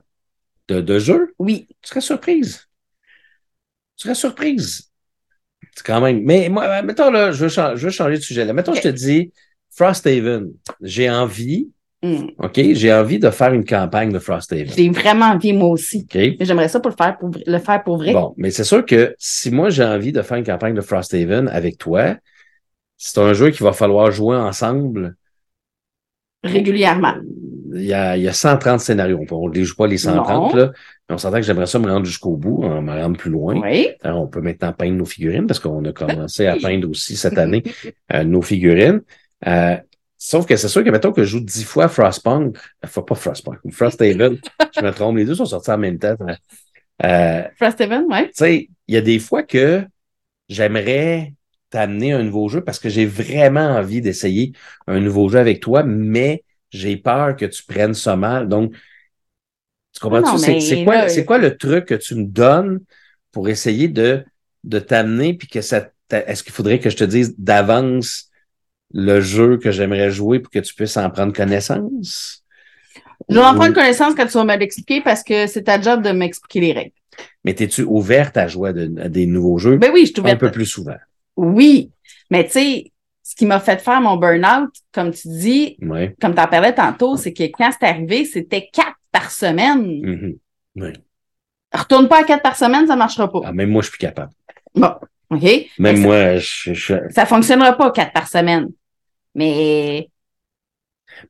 de, de jeux. Oui. Tu serais surprise. Tu serais surprise. C'est quand même. Mais moi, euh, mettons là, je veux, cha- je veux changer de sujet. Là. Mettons, je te dis, Frosthaven, j'ai envie, Hmm. OK, j'ai envie de faire une campagne de Frosthaven. J'ai vraiment envie, moi aussi. OK? Mais j'aimerais ça pour le faire pour, le faire pour vrai. Bon, mais c'est sûr que si moi j'ai envie de faire une campagne de Frosthaven avec toi, c'est un jeu qu'il va falloir jouer ensemble. Régulièrement. Il y a, il y a 130 scénarios. On ne les joue pas les 130, Non. là, mais on s'entend que j'aimerais ça me rendre jusqu'au bout, hein, me rendre plus loin. Oui. Alors, on peut maintenant peindre nos figurines parce qu'on a commencé à peindre aussi cette année euh, nos figurines. Euh, sauf que c'est sûr que mettons que je joue dix fois Frostpunk, enfin pas Frostpunk, Frosthaven, je me trompe, les deux sont sortis en même temps. Euh, Frosthaven, ouais. tu sais, il y a des fois que j'aimerais t'amener un nouveau jeu parce que j'ai vraiment envie d'essayer un nouveau jeu avec toi, mais j'ai peur que tu prennes ça mal. Donc, tu comprends-tu? C'est quoi, quoi le truc que tu me donnes pour essayer de, de t'amener puis que ça, est-ce qu'il faudrait que je te dise d'avance le jeu que j'aimerais jouer pour que tu puisses en prendre connaissance? Je vais en prendre connaissance quand tu vas me l'expliquer parce que c'est ta job de m'expliquer les règles. Mais es-tu ouverte à jouer à, de- à des nouveaux jeux Ben oui, je suis un ouverte. peu plus souvent? Oui. Mais tu sais, ce qui m'a fait faire mon burn-out, comme tu dis, comme tu en parlais tantôt, c'est que quand c'est arrivé, c'était quatre par semaine. Mhm. Oui. Retourne pas à quatre par semaine, ça marchera pas. Ah, même moi, je suis plus capable. Bon, OK? Même ça- moi, je, je- Ça fonctionnera pas quatre par semaine. Mais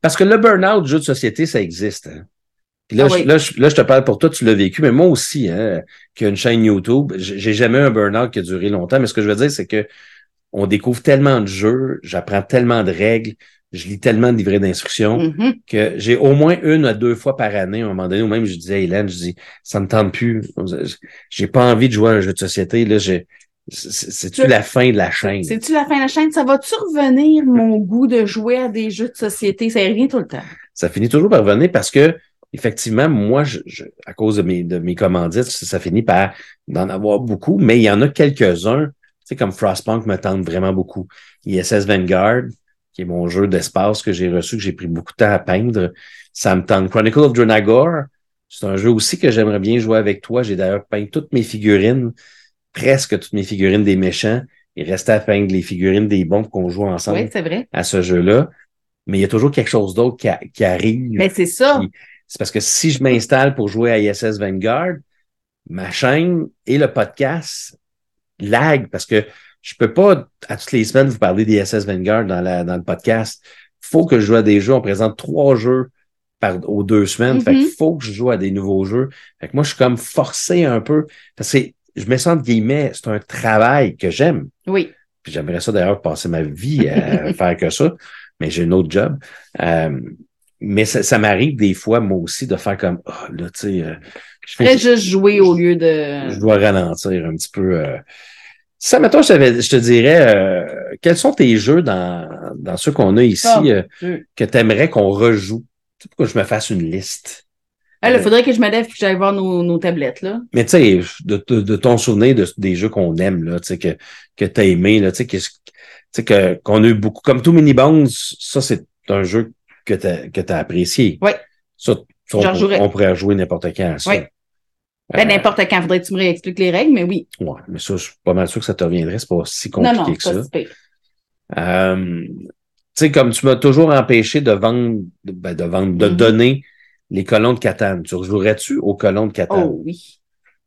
Parce que le burn-out, jeu de société, ça existe. hein. Puis là, Ah je, là, je, là, je te parle pour toi, tu l'as vécu, mais moi aussi, hein, qui a une chaîne YouTube, j'ai jamais eu un burn-out qui a duré longtemps, mais ce que je veux dire, c'est que on découvre tellement de jeux, j'apprends tellement de règles, je lis tellement de livrets d'instructions mhm. que j'ai au moins une à deux fois par année, à un moment donné, ou même je disais à Hélène, je dis, ça me tente plus, j'ai pas envie de jouer à un jeu de société, là, j'ai, c'est- c'est-tu la fin de la chaîne? c'est-tu la fin de la chaîne? Ça va-tu revenir, mon goût de jouer à des jeux de société? Ça revient tout le temps. ça finit toujours par revenir parce que effectivement, moi, je, je- à cause de mes, de mes commandites, ça, ça finit par d'en avoir beaucoup, mais il y en a quelques-uns, tu sais, comme Frostpunk me tente vraiment beaucoup. ISS Vanguard, qui est mon jeu d'espace que j'ai reçu, que j'ai pris beaucoup de temps à peindre, ça me tente. Chronicle of Dranagor, c'est un jeu aussi que j'aimerais bien jouer avec toi. J'ai d'ailleurs peint toutes mes figurines, presque toutes mes figurines des méchants. Il restait à peindre les figurines des bons qu'on joue ensemble Oui, c'est vrai. à ce jeu-là. Mais il y a toujours quelque chose d'autre qui, arrive. Mais c'est ça. C'est parce que si je m'installe pour jouer à ISS Vanguard, ma chaîne et le podcast lag parce que je peux pas à toutes les semaines vous parler d'ISS Vanguard dans, la, dans le podcast. faut que je joue à des jeux. On présente trois jeux par, aux deux semaines. Fait Mhm. qu'il faut que je joue à des nouveaux jeux. Fait que moi, je suis comme forcé un peu. Parce que je me sens entre guillemets, c'est un travail que j'aime. Oui. J'aimerais ça d'ailleurs passer ma vie à faire que ça, mais j'ai un autre job. Euh, mais ça, ça m'arrive des fois, moi aussi, de faire comme Ah, là, tu sais, euh, je, Après, juste jouer au lieu je de. dois ralentir un petit peu. euh. Ça, mettons, je, je te dirais, euh, quels sont tes jeux dans, dans ceux qu'on a ici Ah, euh, que tu aimerais qu'on rejoue? Tu sais, pourquoi je me fasse une liste? Ah, là, faudrait que je me lève et que j'aille voir nos, nos tablettes, là. Mais tu sais, de, de, de ton souvenir de, des jeux qu'on aime, là, tu sais, que, que tu as aimé, là, tu sais, que, tu sais, que, qu'on a eu beaucoup. Comme tout Mini Bones, ça, c'est un jeu que tu as, que apprécié. Ouais. Ça, ça, on, pourrait jouer n'importe quand à ça. Ouais. Ben, Euh, n'importe quand, faudrait que tu me réexpliques les règles, mais oui. ouais, mais ça, je suis pas mal sûr que ça te reviendrait. C'est pas si Non, compliqué non, que pas ça. si. Euh, tu sais, comme tu m'as toujours empêché de vendre, de- ben, de vendre, de Mhm. donner les colons de Catane. Tu rejouerais-tu aux colons de Catane? Oh oui.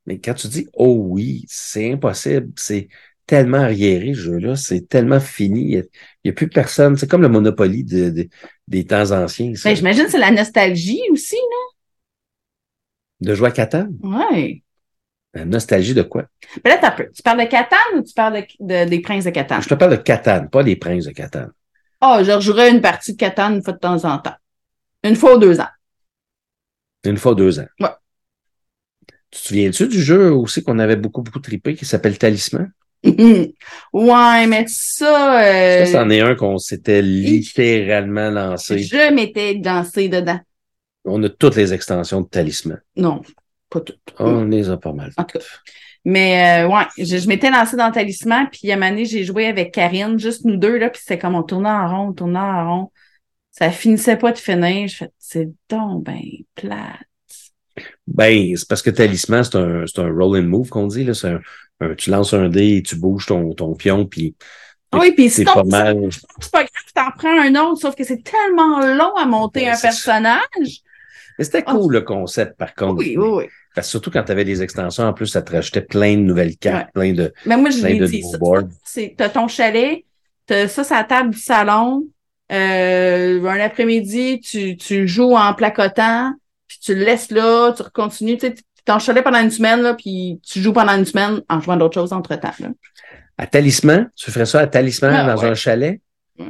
Mais quand tu dis oh oui, c'est impossible, c'est tellement arriéré ce jeu-là, c'est tellement fini, il n'y a, plus personne. C'est comme le Monopoly de- de- des temps anciens. Ben, j'imagine que c'est la nostalgie aussi, de jouer à Catane. là. Ouais. La nostalgie de quoi? Ben là, t'as peu. Tu parles de Catane ou tu parles de, de- des princes de Catane? Je te parle de Catane, pas des princes de Catane. Ah, je rejouerais une partie de Catane une fois de temps en temps. Une fois ou deux ans. Une fois deux ans. Ouais. Tu te souviens-tu du jeu aussi qu'on avait beaucoup, beaucoup trippé qui s'appelle Talisman? ouais, mais ça, euh, Ça, c'en est un qu'on s'était littéralement lancé. je m'étais dansé dedans. On a toutes les extensions de Talisman. Non, pas tout. On les a pas mal. En tout cas. Mais euh, ouais, je, je m'étais lancée dans le talisman, puis à un moment donné, j'ai joué avec Karine, juste nous deux, là, puis c'était comme on tournait en rond, on tournait en rond. Ça finissait pas de finir. Je fais, c'est donc ben plate. Ben, c'est parce que talisman, c'est un, c'est un roll and move qu'on dit. Là. C'est un, un- tu lances un dé et tu bouges ton, ton pion, puis Ah Oui, puis c'est pas mal. c'est pas grave, t'en prends un autre, sauf que c'est tellement long à monter Ouais, un personnage. Mais c'était Ah. cool le concept, par contre. Oui, oui, oui. Parce que surtout quand tu avais des extensions, en plus, ça te rajoutait plein de nouvelles cartes, plein de. Mais moi, je Plein l'ai de dit. c'est, t'as ton chalet, t'as ça, c'est la table du salon. Euh, un après-midi, tu, tu joues en placotant, puis tu le laisses là, tu continues. Tu sais, ton chalet pendant une semaine, là, puis tu joues pendant une semaine en jouant d'autres choses entre-temps. À talisman, tu ferais ça à talisman Ah, dans ouais. un chalet? Mm.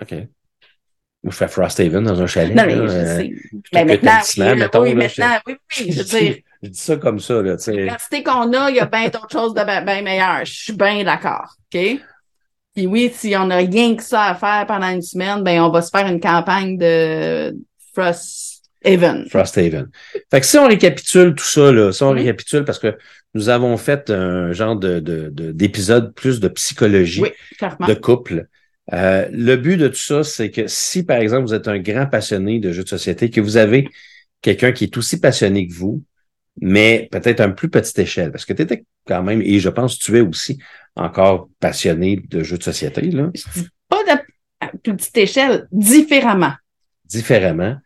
OK. Moi, je fais Frosthaven dans un chalet. Non, mais là, je euh, sais. Mais maintenant, talisman, oui, mettons, oui, là, maintenant, oui, oui, je veux dire, Je dis ça comme ça, là, tu sais. qu'on a, il y a bien d'autres choses de bien ben meilleures. Je suis bien d'accord. OK? Puis oui, si on n'a rien que ça à faire pendant une semaine, ben on va se faire une campagne de Frost Haven. Frosthaven. Fait que si on récapitule tout ça, là, si on récapitule, parce que nous avons fait un genre de, de, de- d'épisode plus de psychologie Oui, de couple. Euh, le but de tout ça, c'est que si, par exemple, vous êtes un grand passionné de jeux de société, que vous avez quelqu'un qui est aussi passionné que vous, mais peut-être à une plus petite échelle, parce que tu étais quand même, et je pense que tu es aussi encore passionné de jeux de société, là, Je dis pas de à plus petite échelle, différemment. différemment.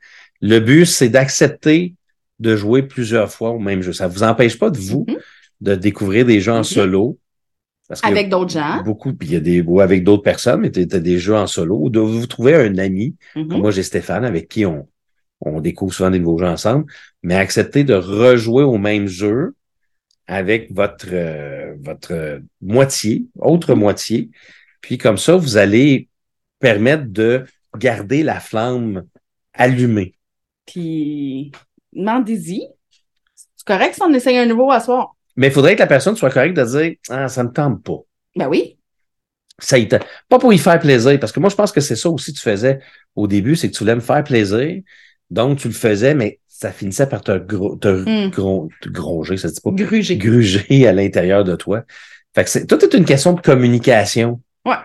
Le but, c'est d'accepter de jouer plusieurs fois au même jeu. Ça vous empêche pas de vous Mhm. de découvrir des jeux en Mhm. solo. Parce Avec d'autres gens. beaucoup, puis il y a des, ou avec d'autres personnes, mais tu as des jeux en solo, ou de vous trouver un ami, Mhm. comme moi j'ai Stéphane, avec qui on, on découvre souvent des nouveaux jeux ensemble, mais accepter de rejouer au même jeu avec votre, euh, votre euh, moitié, autre moitié, puis comme ça, vous allez permettre de garder la flamme allumée. Puis, demandez-y. C'est correct si on essaye un nouveau à soir? Mais il faudrait que la personne soit correcte de dire Ah, ça me tente pas. Ben oui. Ça y. Pas pour y faire plaisir, parce que moi, je pense que c'est ça aussi que tu faisais au début, c'est que tu voulais me faire plaisir. Donc, tu le faisais, mais ça finissait par te, gro- te, Hmm. te gronger, ça se dit pas, Grugé. gruger à l'intérieur de toi. Fait que c'est, tout est une question de communication. Ouais.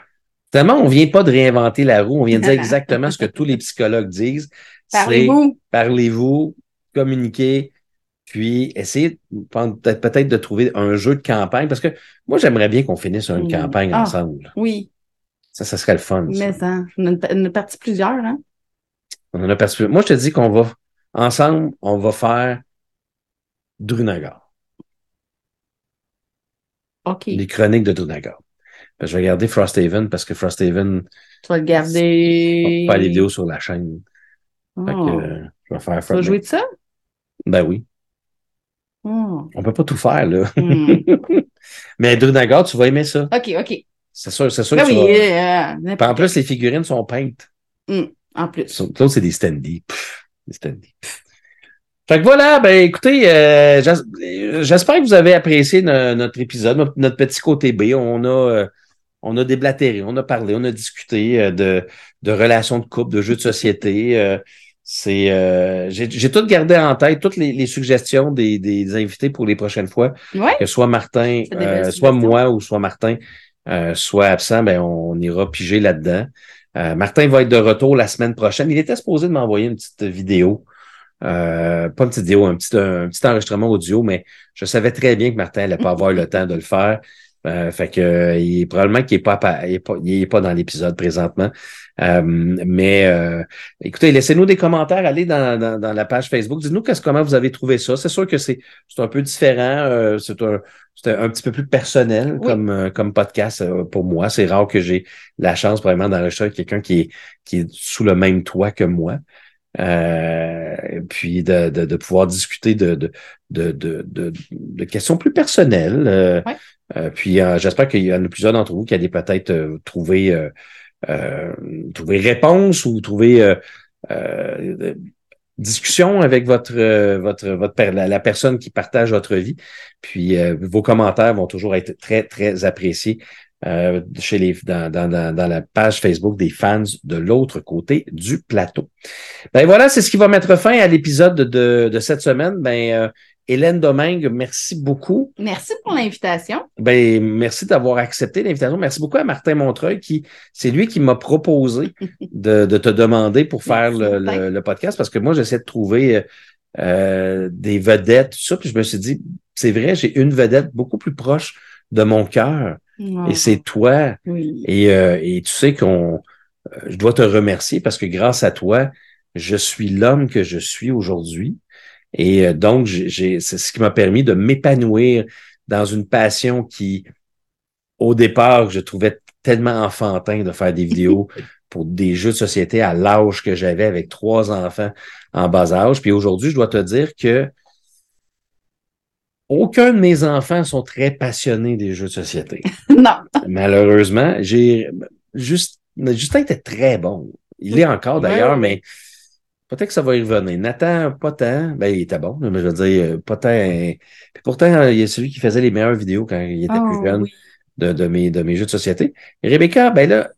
Tellement, on vient pas de réinventer la roue, on vient de dire exactement ce que tous les psychologues disent. Parlez-vous. parlez-vous, communiquez, puis essayez peut-être de trouver un jeu de campagne, parce que moi, j'aimerais bien qu'on finisse une Mm. campagne Ah. ensemble. Oui. Ça, ça serait le fun. Mais ça, on a une- on a parti plusieurs, hein? On en a perçu- Moi, je te dis qu'on va, ensemble, on va faire Drunagar. OK. Les chroniques de Drunagar. Je vais regarder Frosthaven parce que Frosthaven Tu vas le garder. faire les vidéos sur la chaîne. Fait que, euh, je vais faire Tu vas jouer de ça? Ben oui. Oh. On peut pas tout faire, là. Hmm. Mais Drunagar, tu vas aimer ça. OK, OK. C'est sûr, c'est sûr Ben que tu oui, vas. euh, n'importe- en plus, les figurines sont peintes. en plus. L'autre, c'est des standees. Des standees. Fait que voilà, ben écoutez, euh, euh, j'espère que vous avez apprécié no- notre épisode, notre, petit côté B. On a, euh, on a déblatéré, on a parlé, on a discuté euh, de, de relations de couple, de jeux de société. euh, c'est, euh, j'ai tout gardé en tête, toutes les, les suggestions des, des invités pour les prochaines fois, Ouais. que soit Martin, euh, soit moi ou soit Martin euh, soit absent, ben on ira piger là-dedans. Euh, Martin va être de retour la semaine prochaine. Il était supposé de m'envoyer une petite vidéo. Euh, pas une petite vidéo, un petit, un petit enregistrement audio, mais je savais très bien que Martin n'allait pas avoir le temps de le faire. Euh, fait que euh, il est probablement qu'il est pas, pa- il est pas, il est pas dans l'épisode présentement. Euh, mais euh, écoutez, laissez-nous des commentaires, allez dans, dans, dans la page Facebook, dites-nous qu'est-ce comment vous avez trouvé ça. C'est sûr que c'est c'est un peu différent, euh, c'est un c'est un petit peu plus personnel Oui. comme comme podcast pour moi. C'est rare que j'ai la chance vraiment d'enregistrer quelqu'un qui est qui est sous le même toit que moi. Euh, puis de, de, de pouvoir discuter de, de, de, de, de, de questions plus personnelles. Euh, Ouais. euh, puis euh, j'espère qu'il y en a plusieurs d'entre vous qui allaient peut-être euh, trouver, euh, euh, trouver réponse ou trouver euh, euh, discussion avec votre, votre, votre la, la personne qui partage votre vie. Puis euh, vos commentaires vont toujours être très, très appréciés euh, chez les, dans, dans, dans, dans la page Facebook des fans de l'autre côté du plateau. Ben voilà, c'est ce qui va mettre fin à l'épisode de, de cette semaine. Ben, euh, Hélène Domingue, merci beaucoup. Merci pour l'invitation. Ben, merci d'avoir accepté l'invitation. Merci beaucoup à Martin Montreuil qui, c'est lui qui m'a proposé de, de, te demander pour faire le, le, le, podcast parce que moi, j'essaie de trouver euh, des vedettes, tout ça. Puis je me suis dit, c'est vrai, j'ai une vedette beaucoup plus proche de mon cœur. Et c'est toi. Oui. Et, euh, et tu sais qu'on, euh, je dois te remercier parce que grâce à toi, je suis l'homme que je suis aujourd'hui. Et euh, donc, j'ai, c'est ce qui m'a permis de m'épanouir dans une passion qui, au départ, je trouvais tellement enfantin de faire des vidéos pour des jeux de société à l'âge que j'avais avec trois enfants en bas âge. Puis aujourd'hui, je dois te dire que aucun de mes enfants sont très passionnés des jeux de société. non. Malheureusement, j'ai juste Justin était très bon. Il est encore d'ailleurs, ouais. mais peut-être que ça va y revenir. Nathan, pas tant. Ben, il était bon, mais je veux dire, pas tant. Puis pourtant, il y a celui qui faisait les meilleures vidéos quand il était Oh, plus jeune oui. de, de, mes, de mes jeux de société. Et Rebecca, ben là,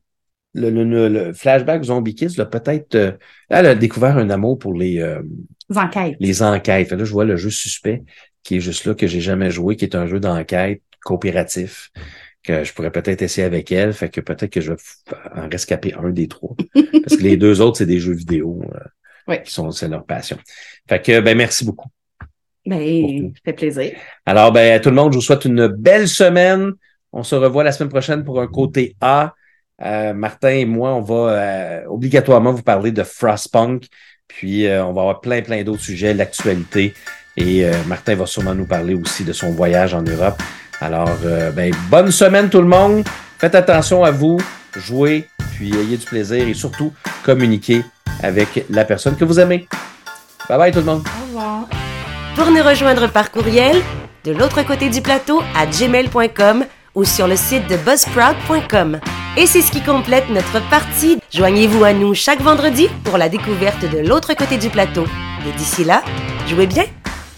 le, le, le flashback Zombie Kids, là, peut-être, euh, elle a découvert un amour pour les, euh, Les enquêtes. les enquêtes. Fait là, je vois le jeu suspect qui est juste là, que j'ai jamais joué, qui est un jeu d'enquête coopératif que je pourrais peut-être essayer avec elle. Fait que peut-être que je vais en rescaper un des trois. Parce que les deux autres, c'est des jeux vidéo euh, Oui. qui sont, c'est leur passion. Fait que, ben, merci beaucoup. Ben, ça fait plaisir. Alors, ben, à tout le monde, je vous souhaite une belle semaine. On se revoit la semaine prochaine pour un côté A. Euh, Martin et moi, on va euh, obligatoirement vous parler de Frostpunk. Puis, euh, on va avoir plein, plein d'autres sujets, l'actualité. Et euh, Martin va sûrement nous parler aussi de son voyage en Europe. Alors, euh, ben, bonne semaine tout le monde. Faites attention à vous, jouez, puis ayez du plaisir et surtout communiquez avec la personne que vous aimez. Bye bye tout le monde. Au revoir. Pour nous rejoindre par courriel, de l'autre côté du plateau à gmail.com ou sur le site de buzzsprout.com. Et c'est ce qui complète notre partie. Joignez-vous à nous chaque vendredi pour la découverte de l'autre côté du plateau. Et d'ici là, jouez bien!